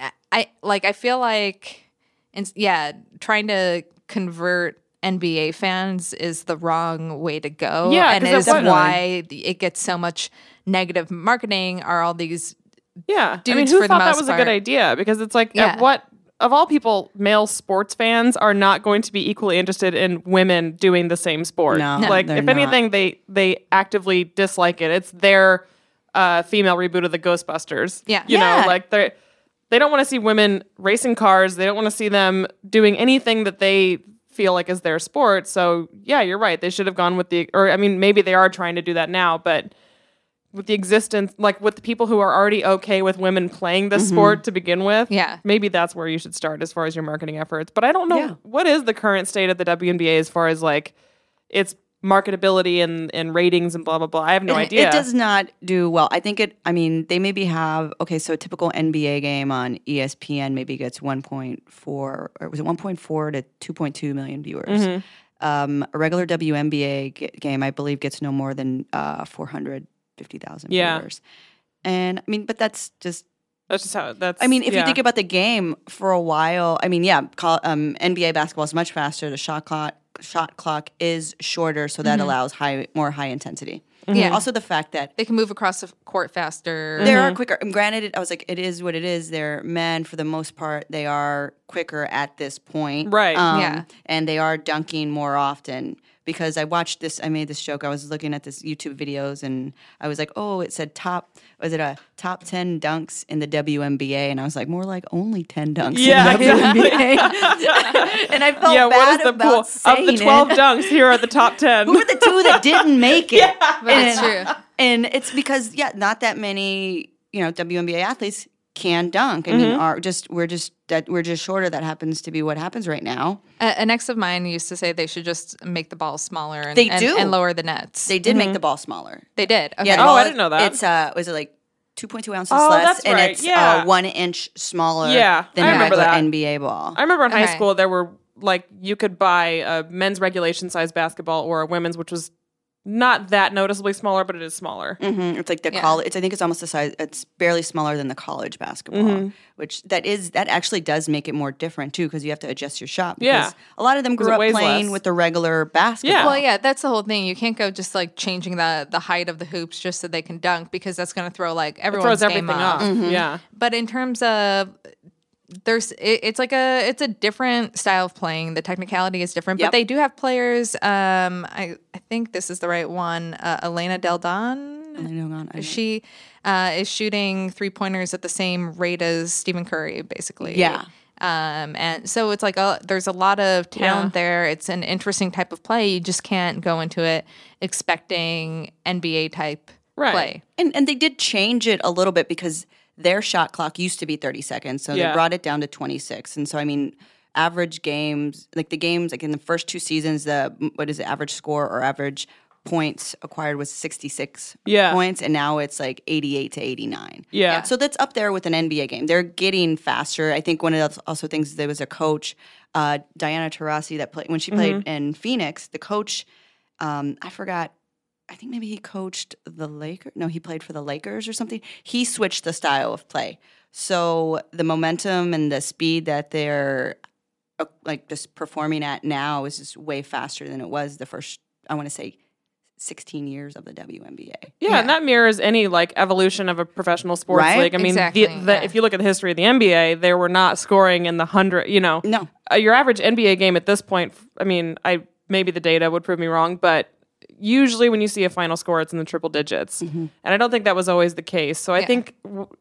I- I like I feel like and yeah, trying to convert NBA fans is the wrong way to go. Yeah, and 'cause is why it gets so much negative marketing. Are all these Yeah. I mean, who for thought that most was a good idea? Because it's like, Yeah. what of all people, male sports fans are not going to be equally interested in women doing the same sport. No, No. like they're if not. anything, they they actively dislike it. It's their uh, female reboot of the Ghostbusters. Yeah. you Yeah. know, like they they don't want to see women racing cars. They don't want to see them doing anything that they feel like is their sport. So yeah, you're right. They should have gone with the or I mean maybe they are trying to do that now, but with the existence like with the people who are already okay with women playing this mm-hmm. sport to begin with. Yeah. Maybe that's where you should start as far as your marketing efforts. But I don't know Yeah. what is the current state of the WNBA as far as like its marketability and, and ratings and blah blah blah. I have no It- idea. It does not do well. I think it. I mean, they maybe have okay. So a typical NBA game on ESPN maybe gets 1.4 or was it 1.4 to 2.2 million viewers. Mm-hmm. Um, a regular WNBA g- game, I believe, gets no more than uh, 450,000 Yeah. viewers. And I mean, but that's just That's just how that's. I mean, if yeah. you think about the game for a while, I mean, yeah, call, um, NBA basketball is much faster. The shot clock shot clock is shorter, so that mm-hmm. allows high more high intensity. Mm-hmm. Yeah. Also, the fact that They can move across the court faster. they Mm-hmm. are quicker. And granted, it, I was like, it is what it is. They're men for the most part. They are quicker at this point, Right. Um, yeah. And they are dunking more often because I watched this. I made this joke. I was looking at this YouTube videos and I was like, oh, it said top. Was it a top ten dunks in the WNBA? And I was like, more like only ten dunks. Yeah, in the WNBA. and I felt yeah, bad what is the about pool of saying the it. twelve dunks? Here are the top ten. Who are the two that didn't make it? That's and, true. And it's because yeah, not that many you know WNBA athletes can dunk. I mean, are just we're just that we're just shorter. That happens to be what happens right now. A- An ex of mine used to say they should just make the ball smaller and, They do. and lower the nets. They did make the ball smaller. They did. Okay. Yeah. the Oh, ball I didn't know that. It's uh, was it like. 2.2 ounces Oh, less, that's and right. it's Yeah. uh, one inch smaller Yeah, than I a remember regular that. NBA ball. I remember in high school there were like you could buy a men's regulation size basketball or a women's, which was not that noticeably smaller, but it is smaller. hmm It's like the Yeah. college. It's I think it's almost the size. It's barely smaller than the college basketball, Mm-hmm. which that is that actually does make it more different too because you have to adjust your shot. Yeah. a lot of them grew up playing less. with the regular basketball. Well, yeah, that's the whole thing. You can't go just like changing the the height of the hoops just so they can dunk because that's going to throw like It everyone's throws game everything off. off. Yeah. But in terms of there's it, it's like a it's a different style of playing. The technicality is different, Yep. but they do have players. Um, I I think this is the right one. Uh, Elena Delle Donne. Know, I know. She uh, is shooting three pointers at the same rate as Stephen Curry, basically. Yeah. Um, and so it's like a, there's a lot of talent there. It's an interesting type of play. You just can't go into it expecting NBA type Right. play. And and they did change it a little bit because their shot clock used to be 30 seconds, so Yeah. they brought it down to 26. And so I mean, average games, like the games like in the first two seasons, the what is it, average score or average points acquired was 66 Yeah. points and now it's like 88 to 89. Yeah. So that's up there with an NBA game. They're getting faster. I think one of the also things there was a coach, uh, Diana Taurasi, that played when she played Mm-hmm. in Phoenix. The coach, um, I forgot. I think maybe he coached the Lakers. No, he played for the Lakers or something. He switched the style of play. So the momentum and the speed that they're uh, like just performing at now is just way faster than it was the first. I want to say. 16 years of the WNBA. Yeah, and that mirrors any like evolution of a professional sports Right? league. I mean, Exactly, the, the, yeah. if you look at the history of the NBA, they were not scoring in the hundred. You know, No. uh, your average NBA game at this point. I mean, I maybe the data would prove me wrong, but usually when you see a final score, it's in the triple digits, Mm-hmm. and I don't think that was always the case. So I Yeah. think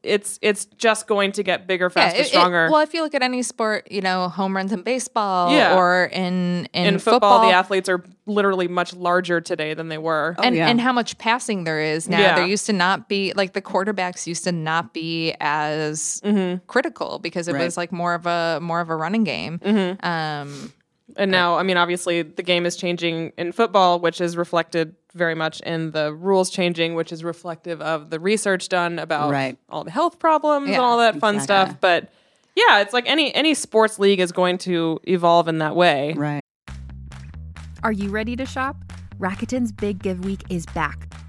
it's it's just going to get bigger, faster, it- it- stronger. well, if you look at any sport, you know, home runs in baseball Yeah. or in in, in football, the athletes are literally much larger today than they were. and, yeah. and how much passing there is now. Yeah. There used to not be like the quarterbacks used to not be as Mm-hmm. critical because it Right. was like more of a more of a running game. Mm-hmm. Um, And now, I mean, obviously, the game is changing in football, which is reflected very much in the rules changing, which is reflective of the research done about Right. all the health problems and all that fun Exactly. stuff. But yeah, it's like any any sports league is going to evolve in that way. Right. Are you ready to shop? Rakuten's Big Give Week is back.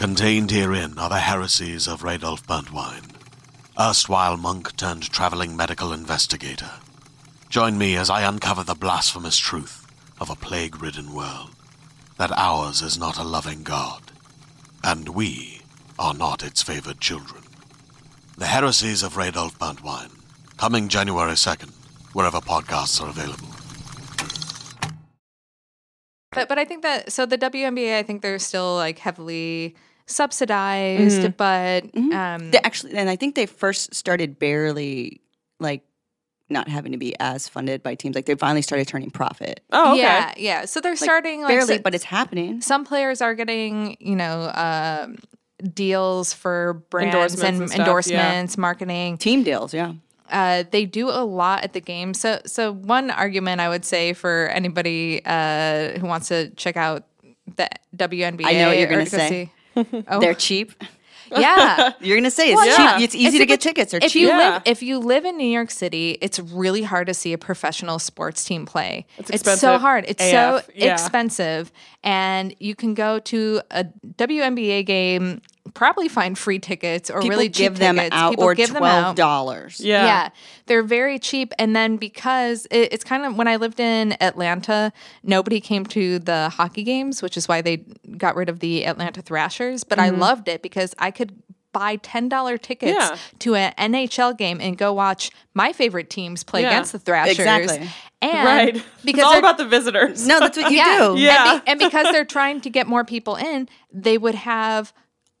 Contained herein are the heresies of Radolf Burntwine, erstwhile monk turned traveling medical investigator. Join me as I uncover the blasphemous truth of a plague ridden world that ours is not a loving God, and we are not its favored children. The heresies of Radolf Burntwine, coming January 2nd, wherever podcasts are available. But but I think that so the WNBA, I think they're still like heavily subsidized, but um, They actually, and I think they first started barely like not having to be as funded by teams. Like they finally started turning profit. Oh, okay. yeah, yeah. So they're starting like barely, so- but it's happening. some players are getting you know um, deals for brands Endorsements and, and stuff, yeah. endorsements, marketing. Team deals, yeah. Uh, they do a lot at the game. So so one argument I would say for anybody uh, who wants to check out the WNBA, I know what you're gonna to go say. See- Oh. They're cheap. yeah. You're gonna say it's Well, cheap. yeah. It's easy It's to super get tickets. They're if cheap. you Yeah. live if you live in New York City, it's really hard to see a professional sports team play. It's, it's so hard. It's AF, so yeah. expensive, and you can go to a WNBA game, probably find free tickets or People really cheap give them tickets. out People or give them twelve dollars. Yeah. Yeah, they're very cheap. And then because it, it's kind of when I lived in Atlanta, nobody came to the hockey games, which is why they got rid of the Atlanta Thrashers. But I mm-hmm. loved it because I could buy $10 tickets Yeah. to an NHL game and go watch my favorite teams play Yeah. against the Thrashers. Exactly. And Right. because it's all about the visitors. No, that's what you yeah. do. Yeah. And, be- and because they're trying to get more people in, they would have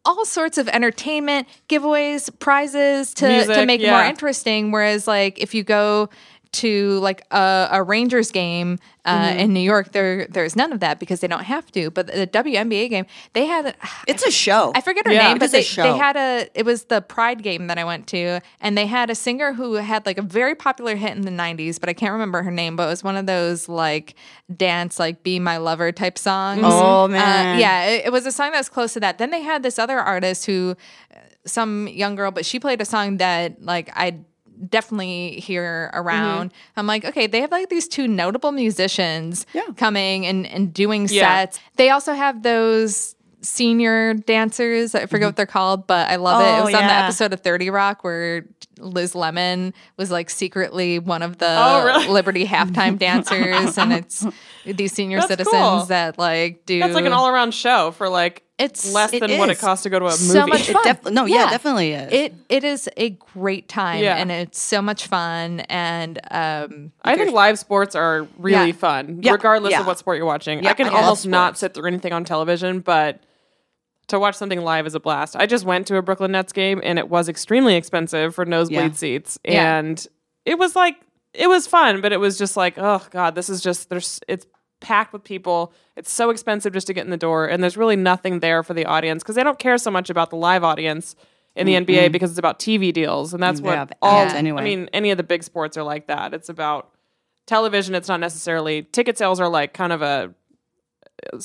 all sorts of entertainment, giveaways, prizes to, to Music, make it more interesting. Whereas, like, if you go to like a, a Rangers game uh, Mm-hmm. in New York, there there's none of that because they don't have to. But the WNBA game, they had It's a show. I forget her Yeah. name, but they, they had a it was the Pride game that I went to, and they had a singer who had like a very popular hit in the '90s, but I can't remember her name. But it was one of those like dance, like "Be My Lover" type songs. Oh, Uh, man. yeah, it, it was a song that was close to that. Then they had this other artist who, some young girl, but she played a song that like I definitely hear around. Mm-hmm. I'm like, okay, they have like these two notable musicians Yeah. coming and, and doing Yeah. sets. They also have those senior dancers. I forget mm-hmm. what they're called, but I love it. It Oh, was on the episode of 30 Rock where Liz Lemon was like secretly one of the Oh, really? Liberty halftime dancers. And it's these senior That's citizens cool. that like do. That's like an all around show for like It's- less it than what it costs to go to a movie. So much It fun. def- no, yeah, Yeah. definitely is. It it is a great time Yeah. and it's so much fun and um I think live sports are really Yeah. fun, Yeah, regardless yeah. of what sport you're watching. Yeah, I can I almost not sit through anything on television, but to watch something live is a blast. I just went to a Brooklyn Nets game and it was extremely expensive for nosebleed Yeah. seats. Yeah. And it was like it was fun, but it was just like, oh god, this is just there's it's packed with people. It's so expensive just to get in the door and there's really nothing there for the audience because they don't care so much about the live audience in the NBA because it's about TV deals and that's what all anyway. I mean any of the big sports are like that. It's about television it's not necessarily ticket sales are like kind of a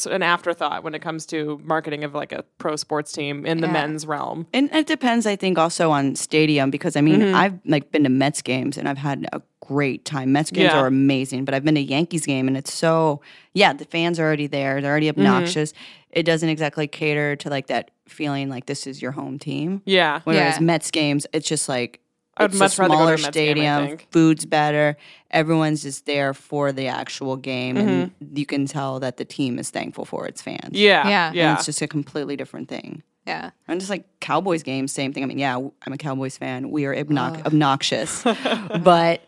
an afterthought when it comes to marketing of like a pro sports team in the Yeah. men's realm And it depends, I think, also on stadium because I mean, Mm-hmm. I've like been to Mets games and I've had a great time. Mets games Yeah. are amazing, but I've been to Yankees game and it's so yeah, the fans are already there. They're already Mm-hmm. obnoxious. It doesn't exactly cater to like that feeling like this is your home team. yeah Whereas Yeah. Mets games, it's just like I would it's much a rather go to a smaller Mets game, I stadium. think. food's better. Everyone's just there for the actual game, and you can tell that the team is thankful for its fans. Mm-hmm. yeah Yeah. And it's just a completely different thing. yeah. And just like Cowboys games, same thing. I mean, yeah, I'm a Cowboys fan. We are obnox- obnoxious, but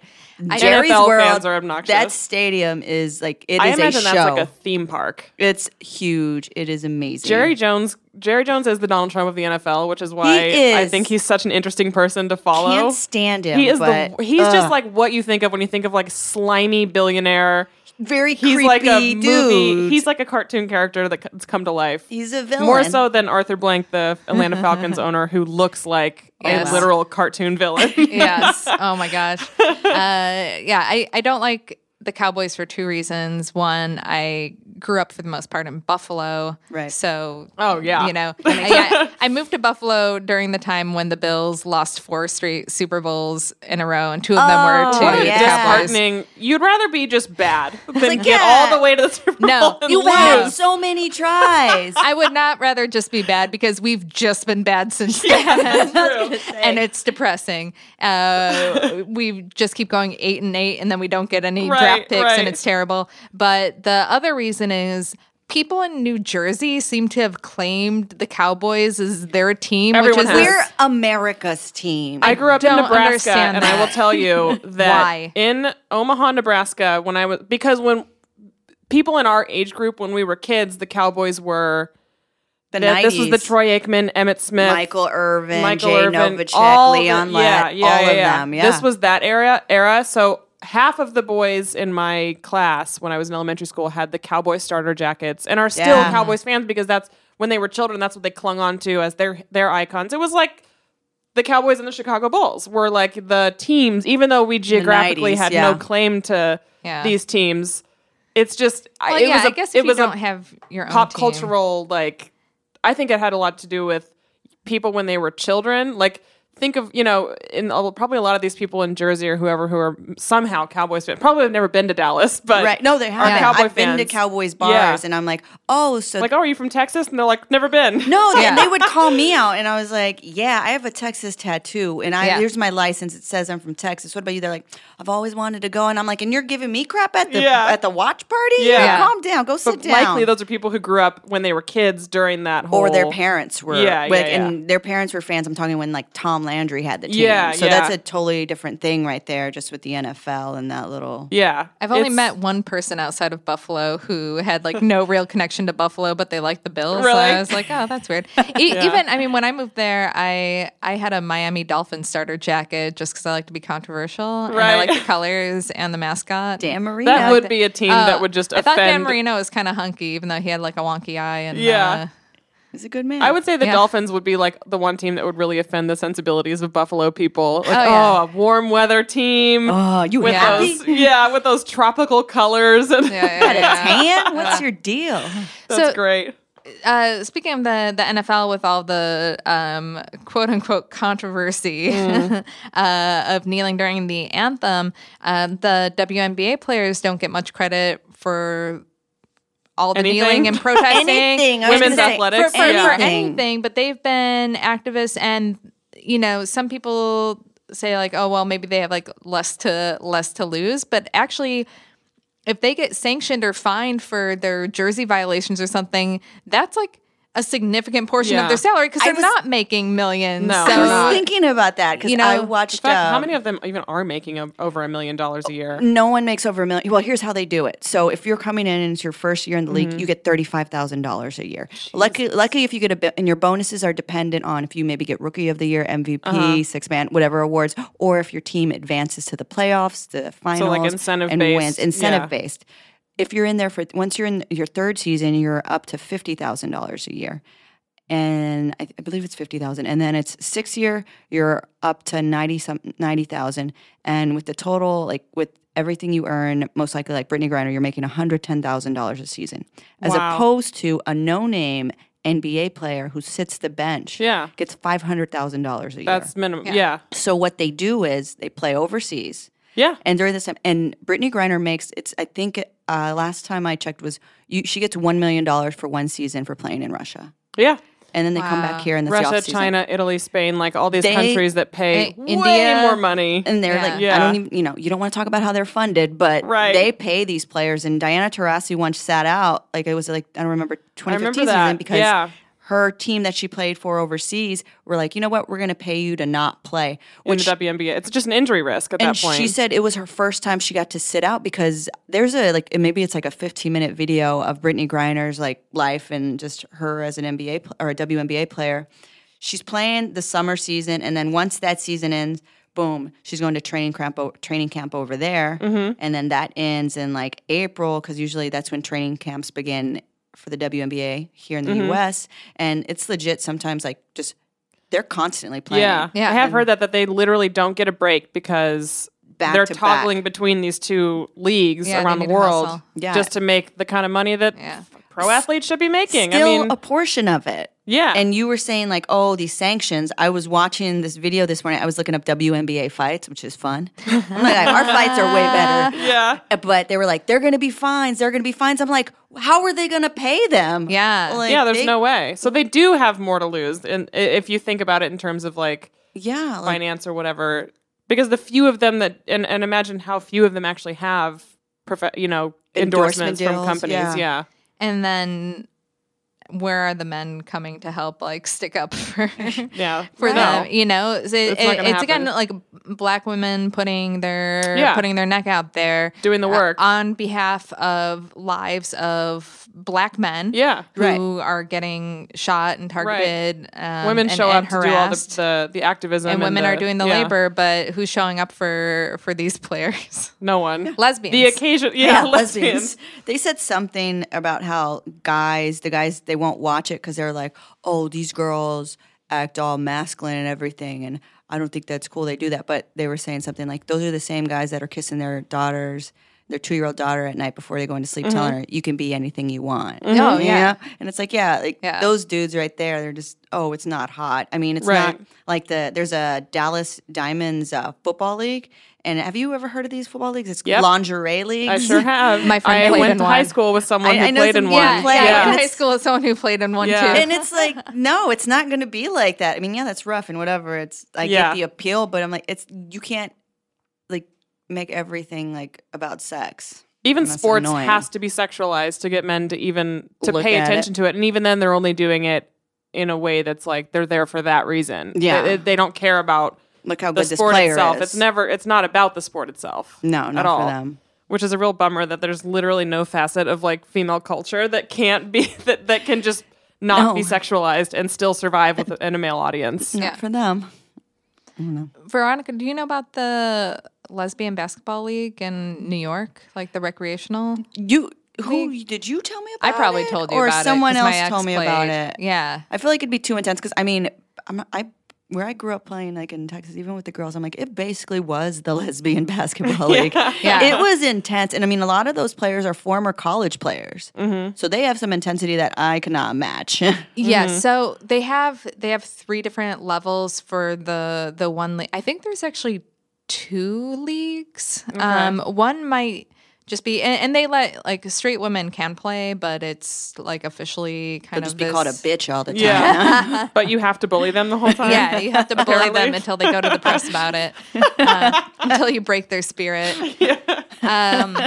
Jerry's NFL World, fans are obnoxious. that stadium is like it is I a imagine show. that's like a theme park it's huge. It is amazing. Jerry Jones Jerry Jones is the Donald Trump of the NFL which is why He I think he's such an interesting person to follow can't stand him. he is but, the he's just like what you think of when you think of like slimy billionaire very he's creepy like a dude. movie he's like a cartoon character that's come to life he's a villain. More so than Arthur Blank, the Atlanta Falcons owner, who looks like Yes. a literal cartoon villain. yes. Oh my gosh. Uh, yeah, I, I don't like the Cowboys for two reasons. One, I grew up for the most part in Buffalo. Right. So, Oh, yeah. You know, I, yeah, I moved to Buffalo during the time when the Bills lost four straight Super Bowls in a row, and two of them were to Oh, the yeah. Cowboys. Disheartening. You'd rather be just bad than like, get yeah. all the way to the Super Bowl. No. and You've lose. had so many tries. I would not rather just be bad because we've just been bad since then. and it's depressing. Uh, we just keep going eight and eight, and then we don't get any Right, draft picks, right. and it's terrible. But the other reason is people in New Jersey seem to have claimed the Cowboys as their team, Everyone which is has. We're America's team. I grew up in don't Nebraska, and I will tell you that Why? in Omaha, Nebraska, when I was because when people in our age group when we were kids, the Cowboys were. the that- This was the Troy Aikman, Emmitt Smith, Michael Irvin, Michael Jay Irvin, Novacek, all Leon Lett, yeah, yeah, all yeah, of yeah. them. Yeah. This was that era era. So half of the boys in my class when I was in elementary school had the Cowboy starter jackets and are still Yeah. Cowboys fans because that's when they were children. That's what they clung on to as their their icons. It was like the Cowboys and the Chicago Bulls were like the teams, even though we geographically 90s, had yeah. no claim to Yeah. these teams. It's just I Well, it yeah, was a- I guess it was a don't have your own pop cultural like I think it had a lot to do with people when they were children. Like think of you know in a- probably a lot of these people in Jersey or whoever who are somehow Cowboys fans probably have never been to Dallas, but right. No, they haven't. Cowboy I've been to. Cowboys bars, Yeah. and I'm like, oh, so like oh are you from Texas? And they're like never been. No, they, Yeah. they would call me out, and I was like, "Yeah, I have a Texas tattoo, and I Yeah. here's my license. It says I'm from Texas. What about you?" They're like, "I've always wanted to go," and I'm like, "And you're giving me crap at the Yeah. at the watch party? Yeah. calm down. Go sit But down." likely those are people who grew up when they were kids during that whole or their parents were, Yeah, yeah, like, yeah. and their parents were fans. I'm talking when like Tom Landry had the team. Yeah, so yeah. that's a totally different thing right there, just with the NFL and that little. Yeah, I've only met one person outside of Buffalo who had like no real connection to Buffalo, but they liked the Bills. So Really? I was like, oh, that's weird. E- Even I mean, when I moved there, I I had a Miami Dolphins starter jacket just because I like to be controversial and I like the colors and the mascot. Dan Marino. that would be a team Uh, that would just I thought Dan. Marino was kind of hunky, even though he had like a wonky eye. And Yeah. uh, He's a good man. I would say the Yeah. Dolphins would be like the one team that would really offend the sensibilities of Buffalo people. Like, Oh, oh, yeah. a warm weather team. Oh, you with happy? those, yeah, with those tropical colors, and yeah, yeah, yeah. Tan? What's your deal? that's So- great. uh, speaking of the the NFL with all the um, quote unquote controversy Mm. uh, of kneeling during the anthem, um, the WNBA players don't get much credit for all the Anything? kneeling and protesting. Anything. Women's athletics, for, for, yeah. for anything. anything, but they've been activists, and you know, some people say like, oh well, maybe they have like less to less to lose, but actually. If they get sanctioned or fined for their jersey violations or something, that's like a significant portion Yeah. of their salary because they're was- not making millions. No, so, I was not. thinking about that because You know, I watched. In fact, how um, many of them even are making a, over a million dollars a year? No one makes over a million. Well, here's how they do it. So if you're coming in and it's your first year in the Mm-hmm. league, you get thirty-five thousand dollars a year. Lucky, lucky if you get a bit, and your bonuses are dependent on if you maybe get Rookie of the Year, MVP, Uh-huh. Six Man, whatever awards, or if your team advances to the playoffs, the finals, so like incentive and based, wins. Incentive yeah. based. If you're in there for once you're in your third season, you're up to fifty thousand dollars a year and I, I believe it's fifty thousand. And then it's six year, you're up to ninety some ninety thousand. And with the total, like with everything you earn, most likely like Brittney Griner, you're making one hundred ten thousand dollars a season, as Wow. opposed to a no name NBA player who sits the bench, Yeah. gets five hundred thousand dollars a year. That's minimum. Yeah. so what they do is they play overseas. Yeah. And during this time, and Brittney Griner makes it's. I think uh, last time I checked was you, she gets one million dollars for one season for playing in Russia, Yeah. and then they come back here and the Russia, off-season. China, Italy, Spain, like all these They- countries that pay way India. more money. and they're Yeah. like, I don't even, you know, you don't want to talk about how they're funded, but Right. they pay these players. And Diana Taurasi once sat out, like it was like I don't remember 2015 remember that. season because Yeah. Her team that she played for overseas were like, you know what, we're going to pay you to not play. in Which the WNBA. It's just an injury risk at and that point. she said it was her first time she got to sit out because there's a like maybe it's like a 15 minute video of Brittney Griner's like life and just her as an NBA pl- or a WNBA player. She's playing the summer season, and then once that season ends, boom, she's going to training camp o- training camp over there, Mm-hmm. and then that ends in like April because usually that's when training camps begin for the WNBA here in the Mm-hmm. U.S. And it's legit. Sometimes like just they're constantly playing. yeah. Yeah. I have heard that that they literally don't get a break because Back they're to back. toggling between these two leagues Yeah, around the world. Yeah. just to make the kind of money that Yeah. pro athletes should be making. Still I mean, a portion of it. Yeah. And you were saying like, oh, these sanctions. I was watching this video this morning. I was looking up WNBA fights, which is fun. I'm like, our fights are way better. yeah. Uh, but they were like, they're going to be fines. They're going to be fines. I'm like, how are they going to pay them? Yeah. Like, yeah, there's they- no way. So they do have more to lose, and if you think about it in terms of like Yeah, like, finance or whatever, because the few of them that and, and imagine how few of them actually have, prof- you know, Endorsement endorsements from deals, companies. yeah. Yeah, and then where are the men coming to help like stick up for Yeah. for No. them you know it, It's not it's again like black women putting their Yeah. putting their neck out there Doing the uh, work. on behalf of lives of black men Yeah. who are getting shot and targeted um, Women and- show and up to do all the, the, the activism. and women the- are doing the yeah. labor but who's showing up for for these players No one. lesbians The occasion. Yeah, lesbians. They said something about how guys, the guys, they won't watch it because they're like, oh, these girls act all masculine and everything. And I don't think that's cool. They do that. But they were saying something like, those are the same guys that are kissing their daughters, their two year old daughter at night before they go into sleep, telling her, you can be anything you want. Oh, Mm-hmm. yeah. know? And it's like, yeah, like Yeah. those dudes right there, they're just, oh, it's not hot. I mean, it's Right. not like the, there's a Dallas Diamonds uh, football league. And have you ever heard of these football leagues? It's Yep. lingerie leagues. I sure have. My friend I played went in to high school with someone I- who I know played in some- one. yeah, play, yeah, I and went high school with someone who played in one Yeah. too and it's like no it's not going to be like that i mean yeah that's rough and whatever it's i Yeah. get the appeal but i'm like it's you can't like make everything like about sex Even sports annoying. has to be sexualized to get men to even to Look pay attention it. to it, and even then, they're only doing it in a way that's like they're there for that reason. Yeah. they, they don't care about look how the good this sport player itself. is It's never. It's not about the sport itself. no not at all. for them Which is a real bummer that there's literally no facet of like female culture that can't be that that can just not No. be sexualized and still survive with in a male audience. not Yeah. for them Veronica, do you know about the lesbian basketball league in New York, like the recreational? you who did you tell me about I probably it? told you or about someone it. 'cause my else told me about it Yeah. i feel like it'd be too intense because i mean I'm, i where I grew up playing, like in Texas, even with the girls, I'm like, it basically was the lesbian basketball league. Yeah. It was intense. And I mean, a lot of those players are former college players. Mm-hmm. So they have some intensity that I cannot match. Yeah, so they have they have three different levels for the the one league. I think there's actually two leagues. Um, one might just be, and, and they let like straight women can play, but it's like officially kind They'll of just be called a bitch all the time. Yeah, but you have to bully them the whole time. Yeah, you have to bully them until they go to the press about it, uh, until you break their spirit. Um,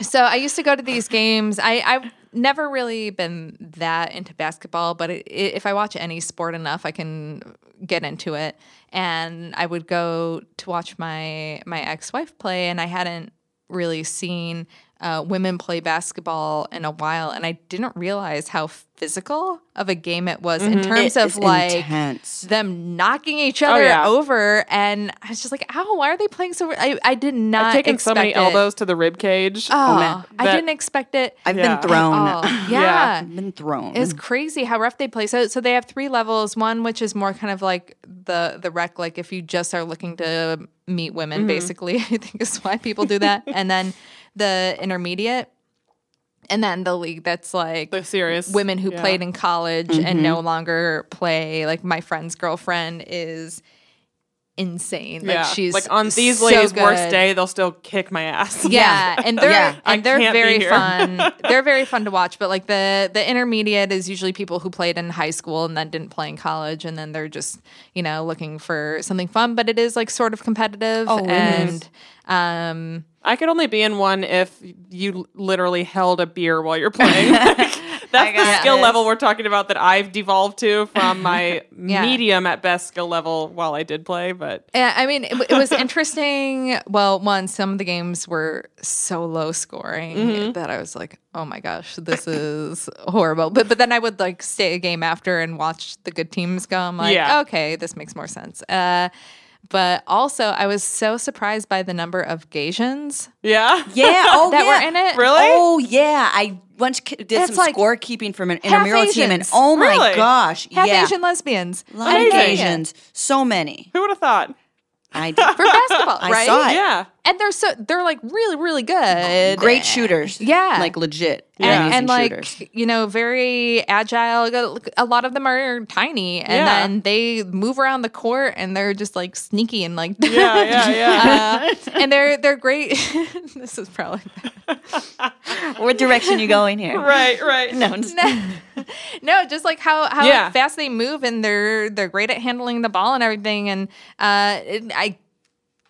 so I used to go to these games. I, I've never really been that into basketball, but it, it, if I watch any sport enough, I can get into it. And I would go to watch my my ex wife play, and I hadn't really seen uh, women play basketball in a while, and I didn't realize how physical of a game it was in terms It's of like intense. them knocking each other yeah. over, and I was just like, "Ow, why are they playing so?" I, I did not I've taken so many it. elbows to the rib cage. Oh. I didn't expect it. I've Yeah. been thrown. Oh, yeah. I've been thrown. It's crazy how rough they play. So, so they have three levels. One, which is more kind of like the the rec, like if you just are looking to meet women, Mm-hmm. basically, I think is why people do that. and then the intermediate, and then the league that's like The serious women who yeah. played in college Mm-hmm. and no longer play. Like my friend's girlfriend is insane. Like yeah, she's like on these so ladies' worst day, they'll still kick my ass. Yeah, and they're Yeah. I and they're can't be very fun. They're very fun to watch. But like the the intermediate is usually people who played in high school and then didn't play in college, and then they're just you know looking for something fun. But it is like sort of competitive, Oh, it and um, I could only be in one if you literally held a beer while you're playing. That's the skill this. level we're talking about that I've devolved to from my Yeah. medium at best skill level while I did play. But yeah, I mean, it, it was interesting. Well, one, some of the games were so low scoring Mm-hmm. that I was like, oh my gosh, this is horrible. But but then I would like stay a game after and watch the good teams go. I'm like, Yeah. okay, this makes more sense. Uh, but also, I was so surprised by the number of Gasians yeah, yeah. Oh, that yeah. were in it. Really? Oh yeah, I once did It's some like scorekeeping from an half intramural team, and oh my Really? gosh, Half yeah, Asian lesbians. a lot of didn't get it. Asians, so many. who would have thought? I did. for basketball, I right? saw it. Yeah, And they're so they're like really really good. Great shooters, Yeah. like legit, and, amazing and like shooters. you know very agile a lot of them are tiny and Yeah. then they move around the court and they're just like sneaky and like yeah, yeah, yeah. uh, and they're they're great this is probably What direction you going here? right, right. No, just- no just like how how Yeah. fast they move and they're they're great at handling the ball and everything and uh it, i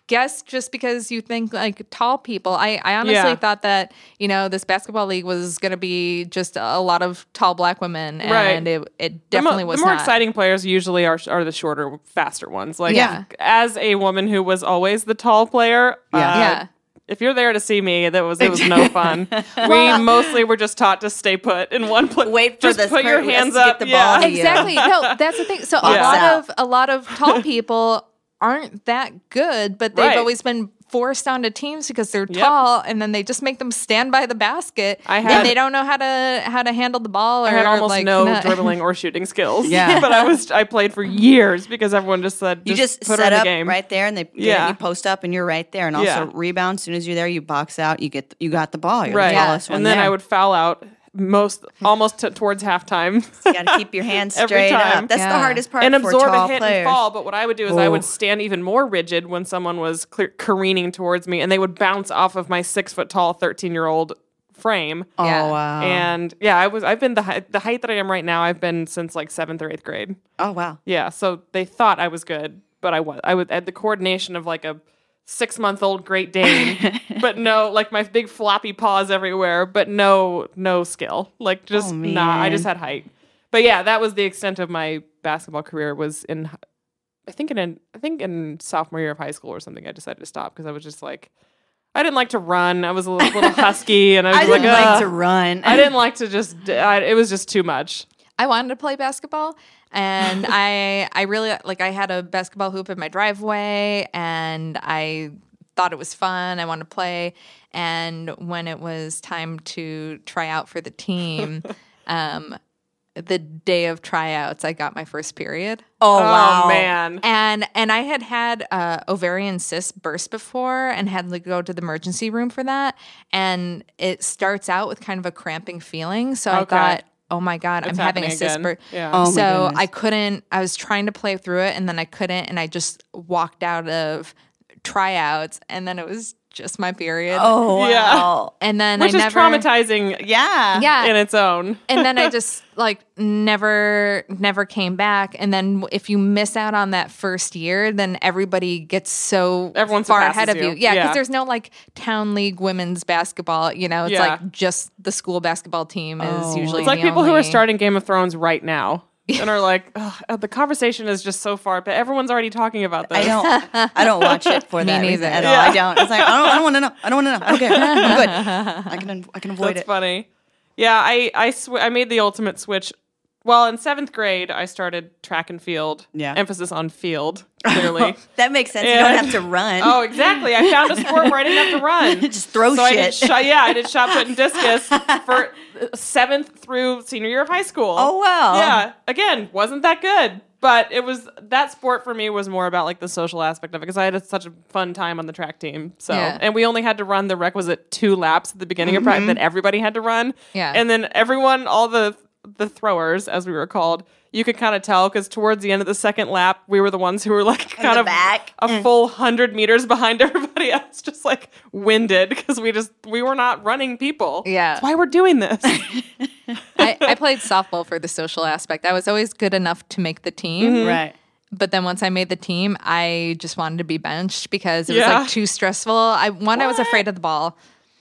guess just because you think like tall people. I, I honestly Yeah. thought that, you know, this basketball league was going to be just a lot of tall black women. And Right. it, it The mo- definitely was the more not. exciting players usually are are the shorter, faster ones. Like, Yeah. as a woman who was always the tall player, Yeah. uh, Yeah. If you're there to see me, that was it was no fun. we mostly were just taught to stay put in one place. Wait for just this put your hands up. the yeah. ball to. Exactly. No, that's the thing. So a lot Out. of a lot of tall people aren't that good, but they've Right. always been forced onto teams because they're Yep. tall, and then they just make them stand by the basket, I and had- they don't know how to how to handle the ball. Or I had almost like, no not- dribbling or shooting skills. Yeah. but I was I played for mm-hmm. years because everyone just said You just, put her set in the up game. right there, and they get Yeah. it, you post up, and you're right there. And also Yeah. rebound. As soon as you're there, you box out. You get you got the ball. You're right, the tallest one and then there. I would foul out most almost t- towards halftime. You got to keep your hands Every straight time. up. That's the hardest part and for absorb tall a hit players. and fall. But what I would do is I Oh. would stand even more rigid when someone was clear, careening towards me, and they would bounce off of my six foot tall, thirteen year old frame. Oh Yeah. wow! And yeah, I was I've been the height, the height that I am right now. I've been since like seventh or eighth grade. oh wow! Yeah, so they thought I was good, but I was. I was had the coordination of like a six month old Great Dane, but no, like my big floppy paws everywhere, but no, no skill. Like oh, just Oh, nah. I just had height. But yeah, that was the extent of my basketball career. Was in, I think in, an, I think in sophomore year of high school or something. I decided to stop because I was just like, I didn't like to run. I was a little, little husky, and I was I like, didn't like to run. I didn't like to just. I, it was just too much. I wanted to play basketball and I I really like I had a basketball hoop in my driveway and I thought it was fun. I wanted to play and when it was time to try out for the team um the day of tryouts I got my first period. Oh wow! Oh man. And and I had had uh, ovarian cyst burst before and had to go to the emergency room for that. And it starts out with kind of a cramping feeling. So I Okay. thought, oh my god, It's I'm having a happening cyst burst. Yeah. Oh so goodness. I couldn't. I was trying to play through it, and then I couldn't, and I just walked out of tryouts, and then it was just my period. Oh Yeah. wow! and then Which I is never, traumatizing Yeah. Yeah, in its own. and then I just like never never came back. And then if you miss out on that first year, then everybody gets so Everyone far ahead of you. you. Yeah, because Yeah. there's no like town league women's basketball. You know, it's Yeah. like just the school basketball team is Oh, usually It's like the people who are starting Game of Thrones right now and are like, "Ugh, uh, the conversation is just so far, but everyone's already talking about this. I don't. I don't watch it for Me that reason at all. I don't. It's like I don't. I don't want to know. I don't want to know. I don't care. I'm good. I can. I can avoid That's it. funny. Yeah, I I sw- I made the ultimate switch. Well, in seventh grade, I started track and field. Yeah. Emphasis on field, clearly. That makes sense. You don't have to run. oh, exactly. I found a sport where I didn't have to run. Just throw so I did shit. shot, yeah, I did shot put and discus for seventh through senior year of high school. Oh, wow. Yeah, again, wasn't that good, but it was that sport for me was more about like the social aspect of it because I had such a fun time on the track team. So, Yeah. and we only had to run the requisite two laps at the beginning of practice mm-hmm. that everybody had to run. Yeah. and then everyone, all the the throwers, as we were called. You could kind of tell because towards the end of the second lap, we were the ones who were like kind of back. a full hundred meters behind everybody else, just like winded because we just we were not running people. Yeah. that's why we're doing this. I, I played softball for the social aspect. I was always good enough to make the team. Mm-hmm. Right. But then once I made the team, I just wanted to be benched because it was Yeah. like too stressful. I one, I was afraid of the ball.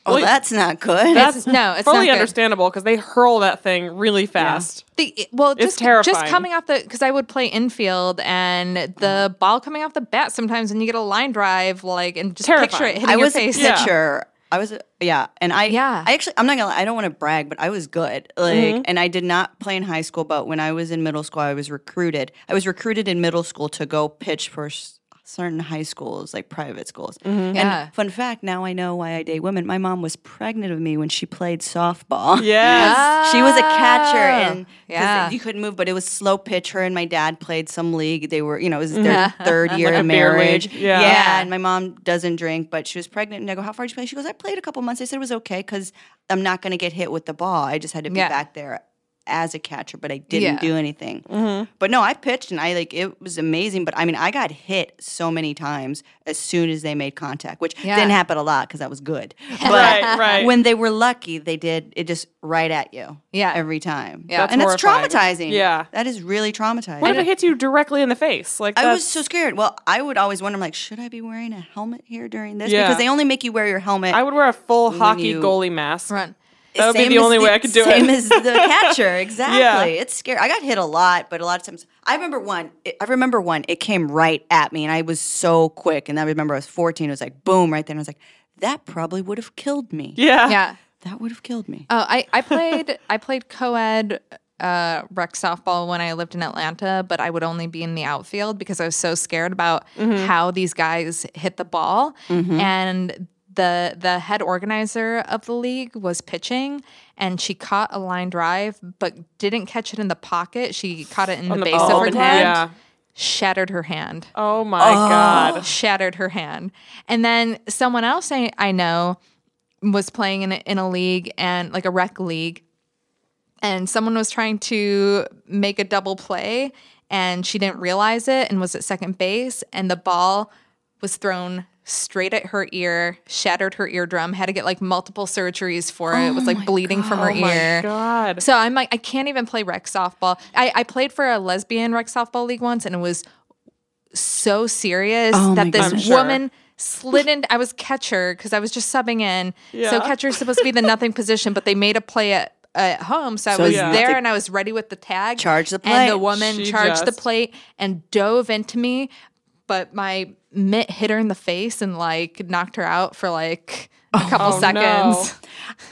Oh, that's not good. That's no, it's fully not understandable because they hurl that thing really fast. The, well, It's just, just coming off the because I would play infield and the mm. ball coming off the bat sometimes when you get a line drive like and just picture it hitting I your was a face. Yeah. pitcher. I was, yeah, and I, Yeah. I actually, I'm not gonna, lie, I don't want to brag, but I was good. Like, mm-hmm. and I did not play in high school, but when I was in middle school, I was recruited. I was recruited in middle school to go pitch for s- certain high schools, like private schools. Yeah. And fun fact, now I know why I date women. My mom was pregnant of me when she played softball. Yes. She was a catcher and yeah. you couldn't move, but it was slow pitch. Her and my dad played some league. They were, you know, it was their third year Like of marriage. Yeah. yeah. And my mom doesn't drink, but she was pregnant. And I go, How far did you play? She goes, I played a couple months. I said it was okay because I'm not going to get hit with the ball. I just had to be Yeah. back there as a catcher, but I didn't Yeah. do anything. Mm-hmm. But no, I pitched and I like it was amazing. But I mean, I got hit so many times as soon as they made contact, which Yeah. didn't happen a lot because I was good. But Right, right. when they were lucky, they did it just right at you. Yeah. every time. Yeah. That's and that's traumatizing. Yeah. that is really traumatizing. What if it hits you directly in the face? Like I was so scared. Well, I would always wonder, I'm like, should I be wearing a helmet here during this? Yeah. Because they only make you wear your helmet. I would wear a full hockey you- goalie mask. Run. That would be Same the as only way I could do same it. as the catcher, exactly. It's scary. I got hit a lot, but a lot of times I remember one. It, I remember one. It came right at me, and I was so quick. And I remember I was 14. It was like boom right there. And I was like, that probably would have killed me. Yeah. Yeah. That would have killed me. Oh, I, I played I played co-ed uh, rec softball when I lived in Atlanta, but I would only be in the outfield because I was so scared about how these guys hit the ball. And the the head organizer of the league was pitching, and she caught a line drive, but didn't catch it in the pocket. She caught it in the, the base ball. of her Oh, hand. yeah. Shattered her hand Oh my oh. god. shattered her hand. And then someone else I, I know was playing in a, in a league and like a rec league, and someone was trying to make a double play, and she didn't realize it and was at second base, and the ball was thrown straight at her ear, shattered her eardrum, had to get like multiple surgeries for it. It was oh like bleeding from her Oh my ear. god. So I'm like, I can't even play rec softball. I, I played for a lesbian rec softball league once, and it was so serious Oh that this God. I'm sure. woman slid in. I was catcher because I was just subbing in. So catcher is supposed to be the nothing position, but they made a play at. At home, so I was have there and I was ready with the tag. charge the plate. and the woman She charged the plate and dove into me, but my mitt hit her in the face and like knocked her out for like a oh, couple Oh, no. seconds.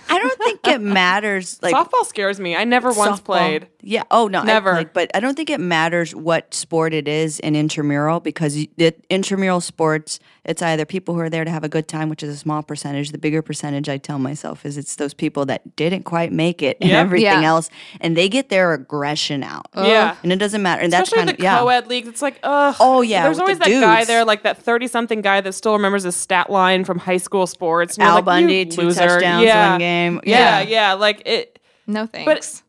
I don't think it matters. Like Softball scares me. I never once softball. played. Yeah. Oh no, never. I Never. played, but I don't think it matters what sport it is in intramural because you- it, intramural sports, it's either people who are there to have a good time, which is a small percentage. The bigger percentage, I tell myself, is it's those people that didn't quite make it and Yep. everything Yeah. else, and they get their aggression out. Oh. Yeah. and it doesn't matter. And that's Especially kind of the yeah. co-ed leagues. It's like, ugh. Oh, yeah, There's always the that guy there, like that thirty-something guy that still remembers his stat line from high school sports. And you're Al like, Bundy, you two loser. touchdowns, yeah. one game. Yeah, Yeah. yeah. Like it. No But thanks.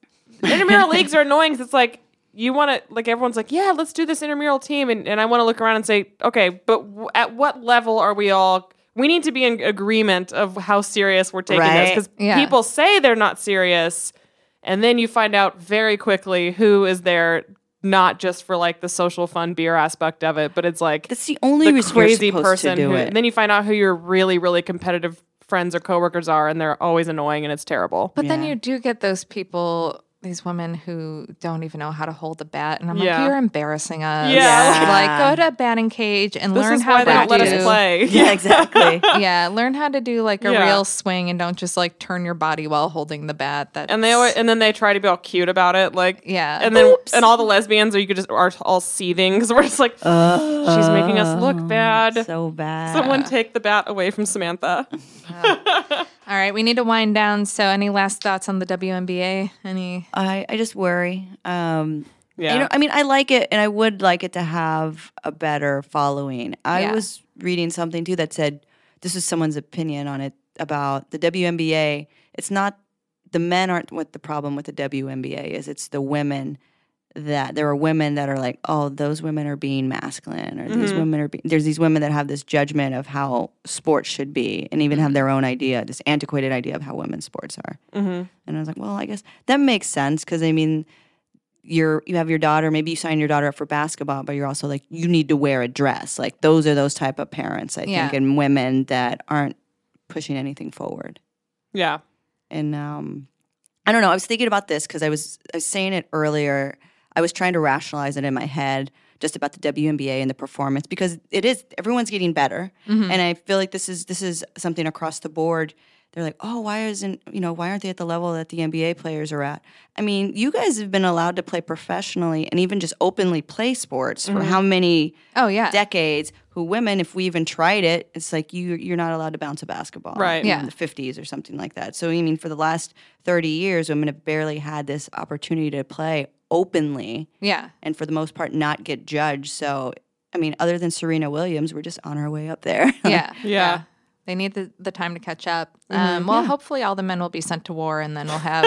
Intramural leagues are annoying because it's like you want to like everyone's like yeah let's do this intramural team and, and i want to look around and say okay but w- at what level are we all we need to be in agreement of how serious we're taking this because Yeah. people say they're not serious and then you find out very quickly who is there not just for like the social fun beer aspect of it but it's like That's the only the reason you're crazy supposed person to do who, it. and then you find out who your really really competitive friends or coworkers are and they're always annoying and it's terrible But then you do get those people, these women who don't even know how to hold the bat, and I'm Yeah. like, you're embarrassing us. Yeah. like go to a batting cage and this learn is how why to they don't do. let us play yeah, exactly. Yeah, learn how to do like a Yeah. real swing and don't just like turn your body while holding the bat. That and they always, and then they try to be all cute about it, like Yeah. and then and all the lesbians are you could just are all seething because we're just like she's making us look oh, bad. so bad. Someone take the bat away from Samantha. All right, we need to wind down. So, any last thoughts on the WNBA? Any? I, I just worry. Um, Yeah. You know, I mean, I like it, and I would like it to have a better following. I Yeah. was reading something too that said this is someone's opinion on it about the WNBA. It's not the men aren't what the problem with the WNBA is. It's the women that there are women that are like, oh, those women are being masculine, or these mm-hmm. women are. Be-. There's these women that have this judgment of how sports should be, and even have mm-hmm. their own idea, this antiquated idea of how women's sports are. Mm-hmm. And I was like, well, I guess that makes sense because I mean, you're you have your daughter. Maybe you sign your daughter up for basketball, but you're also like, you need to wear a dress. Like those are those type of parents, I Yeah. think, and women that aren't pushing anything forward. Yeah. And um, I don't know. I was thinking about this because I was I was saying it earlier. I was trying to rationalize it in my head just about the WNBA and the performance because it is everyone's getting better, Mm-hmm. and I feel like this is this is something across the board. They're like, oh, why isn't you know why aren't they at the level that the NBA players are at? I mean, you guys have been allowed to play professionally and even just openly play sports for how many Oh yeah, decades? Who women, if we even tried it, it's like you you're not allowed to bounce a basketball, Right. Yeah. in the 50s or something like that. So I mean, for the last 30 years, women have barely had this opportunity to play openly, yeah. and for the most part, not get judged. So I mean, other than Serena Williams, we're just on our way up there. yeah, Yeah. They need the, the time to catch up. Um, well, hopefully, all the men will be sent to war, and then we'll have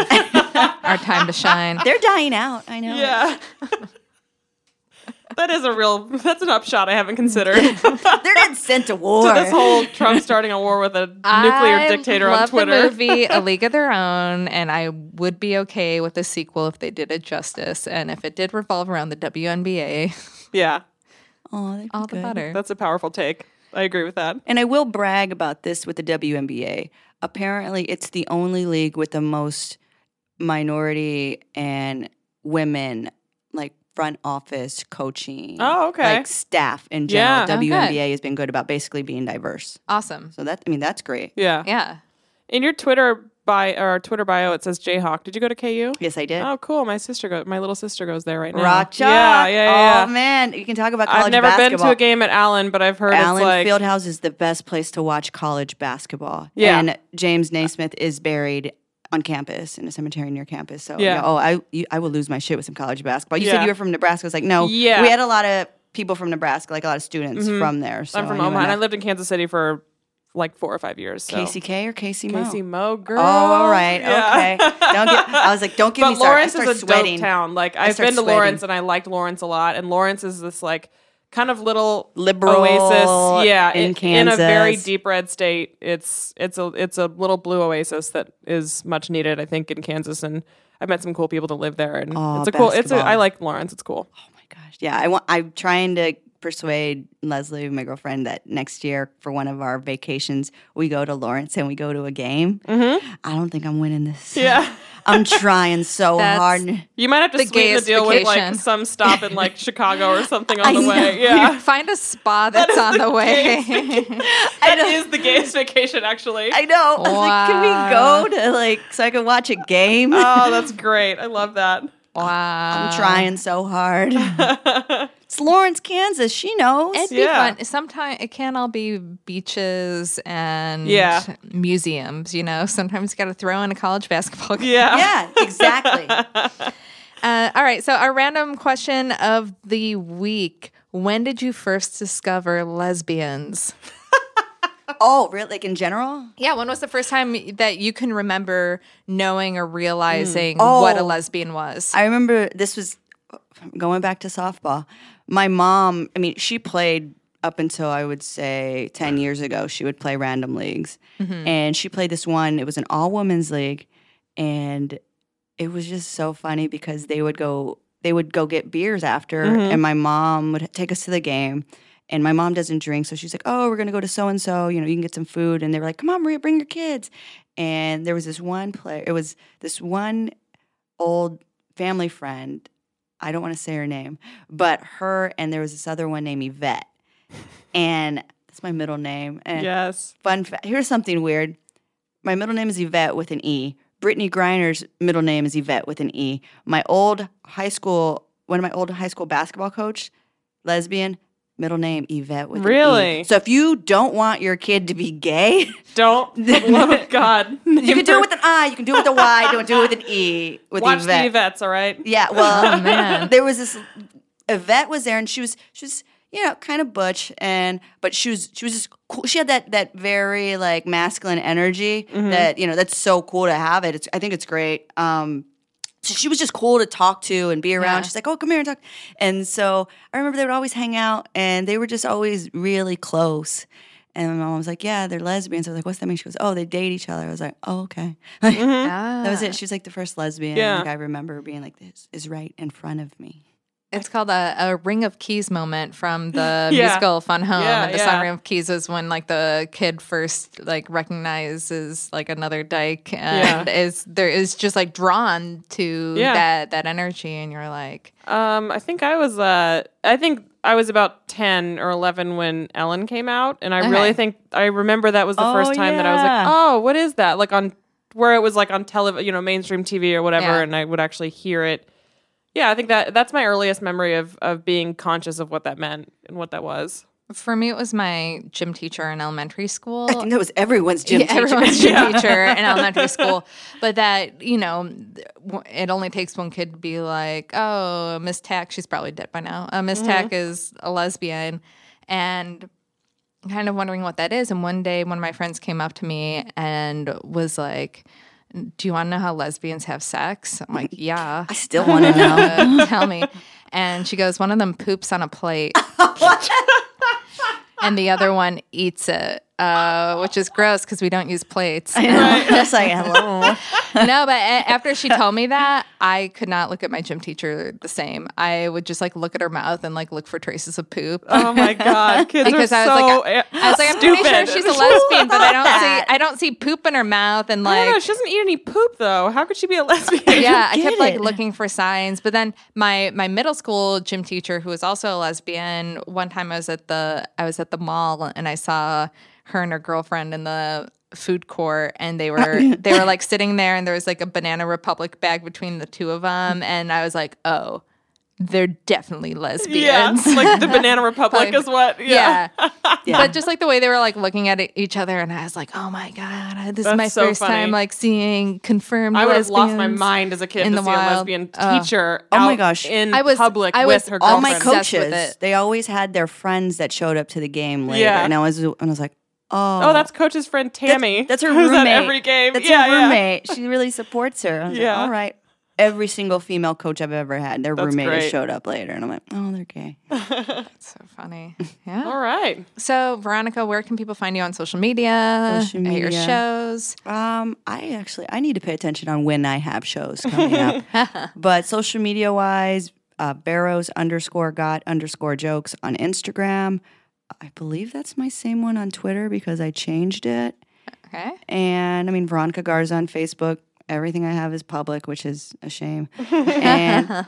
our time to shine. They're dying out. I know. Yeah. That is a real. That's an upshot I haven't considered. They're getting sent to war. this whole Trump starting a war with a nuclear I dictator on love Twitter. the movie A League of Their Own, and I would be okay with a sequel if they did it justice, and if it did revolve around the WNBA, Yeah, oh, that'd be all the better. that's a powerful take. I agree with that. And I will brag about this with the WNBA. Apparently, it's the only league with the most minority and women, like front office coaching. Oh, okay. Like staff in general. Yeah. Good. WNBA has been good about basically being diverse. awesome. So that I mean that's great. Yeah. Yeah. In your Twitter bio or Twitter bio, it says Jayhawk. Did you go to KU? Yes, I did. Oh, cool. My sister goes. My little sister goes there right now. Rock chalk. Yeah, yeah, oh, yeah. Oh man, you can talk about college I've never basketball. been to a game at Allen, but I've heard Allen it's like Fieldhouse is the best place to watch college basketball. Yeah. And James Naismith is buried on campus in a cemetery near campus. So Yeah. oh, I you, I will lose my shit with some college basketball. You Yeah. said you were from Nebraska. I was like, no. Yeah. We had a lot of people from Nebraska, like a lot of students mm-hmm. from there. So I'm from Omaha, and I lived in Kansas City for like four or five years. So. KCK or Casey Mo? Casey Mo, girl. Oh, all right, Yeah. okay. Don't get. I was like, don't get but me started. Lawrence start is a sweating. dope town. Like I've been to sweating. Lawrence and I liked Lawrence a lot. And Lawrence is this like kind of little Liberal oasis. Oh, yeah, in Kansas in a very deep red state. It's it's a it's a little blue oasis that is much needed, I think, in Kansas. And I've met some cool people to live there. And Oh, it's a cool. It's a. I like Lawrence. It's cool. Oh my gosh. Yeah, I want. I'm trying to persuade Leslie, my girlfriend, that next year for one of our vacations we go to Lawrence and we go to a game. Mm-hmm. I don't think I'm winning this. Yeah. I'm trying so That's- hard. You might have to The sweeten the deal with like some stop in like Chicago or something on I the know. way. Yeah. Find a spa that's is on the the way. That is the gayest vacation, actually. I know. I was like, can Wow. we go to like so I can watch a game? oh, that's great. I love that. wow. I'm trying so hard. It's Lawrence, Kansas. She knows. It'd be Yeah. fun. Sometimes it can all be beaches and Yeah. museums. You know, sometimes you got to throw in a college basketball game. Yeah. yeah, exactly. Uh, all right. So, our random question of the week: When did you first discover lesbians? oh, really? Like in general? Yeah. When was the first time that you can remember knowing or realizing Oh. what a lesbian was? I remember this was going back to softball. My mom, I mean, she played up until I would say 10 years ago. She would play random leagues. Mm-hmm. And she played this one, it was an all women's league. And it was just so funny because they would go they would go get beers after mm-hmm. and my mom would take us to the game and my mom doesn't drink so she's like oh we're going to go to so and so you know you can get some food and they were like come on Maria bring your kids and there was this one player it was this one old family friend I don't want to say her name but her and there was this other one named Yvette and that's my middle name and Yes. fun fact here's something weird my middle name is Yvette with an E. Brittney Griner's middle name is Yvette with an E. My old high school, one of my old high school basketball coach, lesbian, middle name Yvette with an Really? E. So if you don't want your kid to be gay, Don't, for the love of God. you can do it with an I, you can do it with a Y, don't do it with an E with Watch Yvette. the Yvettes, all right? Yeah, well, Oh, man. there was this Yvette was there, and she was she was you know kind of butch, and but she was she was just cool. She had that that very like masculine energy that you know that's so cool to have it. It's, I think it's great. Um, so she was just cool to talk to and be around. Yeah. She's like, "Oh, come here and talk." And so I remember they would always hang out, and they were just always really close. And my mom was like, "Yeah, they're lesbians." I was like, "What's that mean?" She goes, "Oh, they date each other." I was like, "Oh, okay." Mm-hmm. That was it. Ah. She was like the first lesbian. Yeah. Like I remember being like, "This is right in front of me." It's called a, a Ring of Keys moment from the Yeah. musical Fun Home. Yeah, and the yeah. song Ring of Keys is when like the kid first like recognizes like another dyke and is there is just like drawn to Yeah. that that energy and you're like Um, I think I was uh I think I was about 10 or 11 when Ellen came out and I Okay. really think I remember that was the Oh, first time that I was like, "Oh, what is that?" Like on where it was like on television, you know, mainstream TV or whatever Yeah. and I would actually hear it. Yeah, I think that that's my earliest memory of of being conscious of what that meant and what that was. for me it was my gym teacher in elementary school. I think that was everyone's gym Yeah, teacher. everyone's gym teacher in elementary school. But that, you know, it only takes one kid to be like, oh, Miss Tack, she's probably dead by now. Uh, Miss Tack is a lesbian. And kind of wondering what that is. And one day, one of my friends came up to me and was like, Do you want to know how lesbians have sex? I'm like, Yeah. I still want to know. Uh, tell me. And she goes, One of them poops on a plate. and the other one eats it, uh, which is gross because we don't use plates. Just like hello. no, but after she told me that, I could not look at my gym teacher the same. I would just like look at her mouth and like look for traces of poop. Oh my god, kids because are I was so like, eh, I was like, I'm pretty sure she's a lesbian, but I don't that. see, I don't see poop in her mouth, and I know. like, She doesn't eat any poop though. How could she be a lesbian? yeah, I get kept like looking for signs. But then my my middle school gym teacher, who was also a lesbian, one time I was at the I was at the mall and I saw her and her girlfriend in the food court and they oh, were they were like sitting there and there was like a banana republic bag between the two of them and I was like, "Oh, they're definitely Yeah, lesbians." like the Banana Republic Like, is what. Yeah. yeah. Yeah. But just like the way they were like looking at each other, and I was like, oh my God, this is my so first funny. time like seeing confirmed I would have lost my mind as a kid in to the see a wild. lesbian Oh. teacher. Oh my gosh. in I was- public I with was her All girlfriend. my coaches, they always had their friends that showed up to the game later, Yeah. and I was and I was like, oh, Oh, that's coach's friend Tammy. That's her who's roommate. at every game. That's yeah, her yeah. roommate. She really supports her. I was Yeah. like, all right. Every single female coach I've ever had, their That's roommate great. showed up later, and I'm like, oh, they're gay. that's So funny. Yeah. All right. So, Veronica, where can people find you on social media? Social At Your shows. Um, I actually I need to pay attention on when I have shows coming up. but social media wise, uh, Barrows underscore got underscore jokes on Instagram. I believe that's my same one on Twitter because I changed it. Okay. And I mean Veronica Garza on Facebook. Everything I have is public, which is a shame. and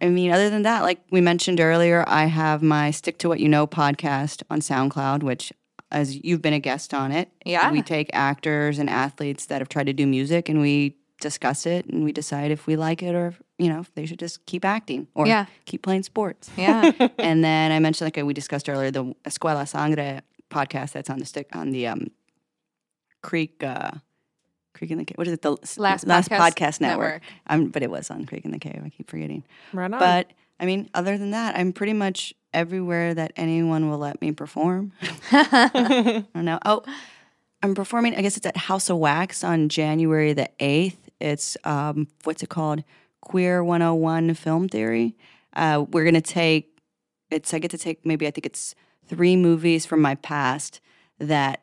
I mean, other than that, like we mentioned earlier, I have my Stick to What You Know podcast on SoundCloud, which as you've been a guest on it. Yeah. We take actors and athletes that have tried to do music and we discuss it and we decide if we like it or you know, if they should just keep acting or Yeah. keep playing sports. Yeah. and then I mentioned like we discussed earlier the Escuela Sangre podcast that's on the stick on the um Creek uh Creek in the Cave. What is it? The Last Last Podcast Podcast, Network. Network. Um, but it was on Creek in the Cave. I keep forgetting. Right on. But I mean, other than that, I'm pretty much everywhere that anyone will let me perform. I don't know. Oh, I'm performing. I guess it's at House of Wax on January the eighth. It's um, what's it called? Queer 101 Film Theory. Uh, we're gonna take. It's I get to take maybe I think it's three movies from my past that,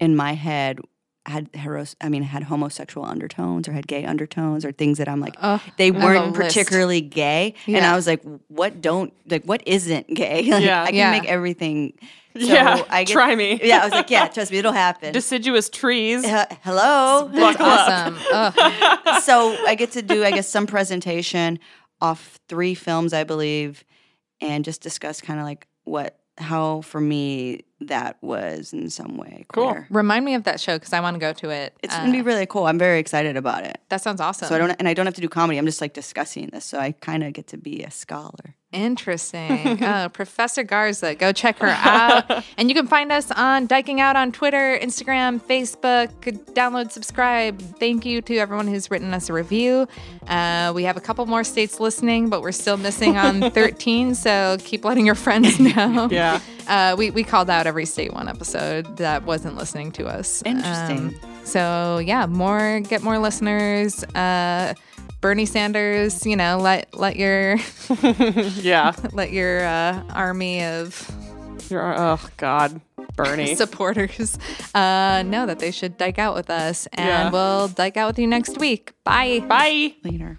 in my head, had heteros. I mean, had homosexual undertones or had gay undertones or things that I'm like Oh, they I have a weren't list. particularly gay and i was like what don't like what isn't gay like, Yeah. i can Yeah. make everything so yeah. i get, Try me. yeah i was like yeah trust me it'll happen Deciduous trees. He- hello Buckle awesome. Oh, so i get to do i guess some presentation off three films i believe and just discuss kind of like what how for me that was in some way Cool. remind me of that show because I want to go to it. it's Uh, gonna be really cool i'm very excited about it that sounds awesome. so i don't and i don't have to do comedy i'm just like discussing this so i kind of get to be a scholar Interesting. oh, Professor Garza. Go check her out. and you can find us on Dyking Out on Twitter, Instagram, Facebook. Download, subscribe. Thank you to everyone who's written us a review. Uh, we have a couple more states listening, but we're still missing on 13. So keep letting your friends know. Yeah. Uh, we, we called out every state one episode that wasn't listening to us. Interesting. Um, so yeah, more get more listeners. Uh, Bernie Sanders, you know, let let your Yeah. let your uh, army of You're, oh, God. Bernie. supporters uh, know that they should dyke out with us, and Yeah. we'll dyke out with you next week. Bye. Bye. later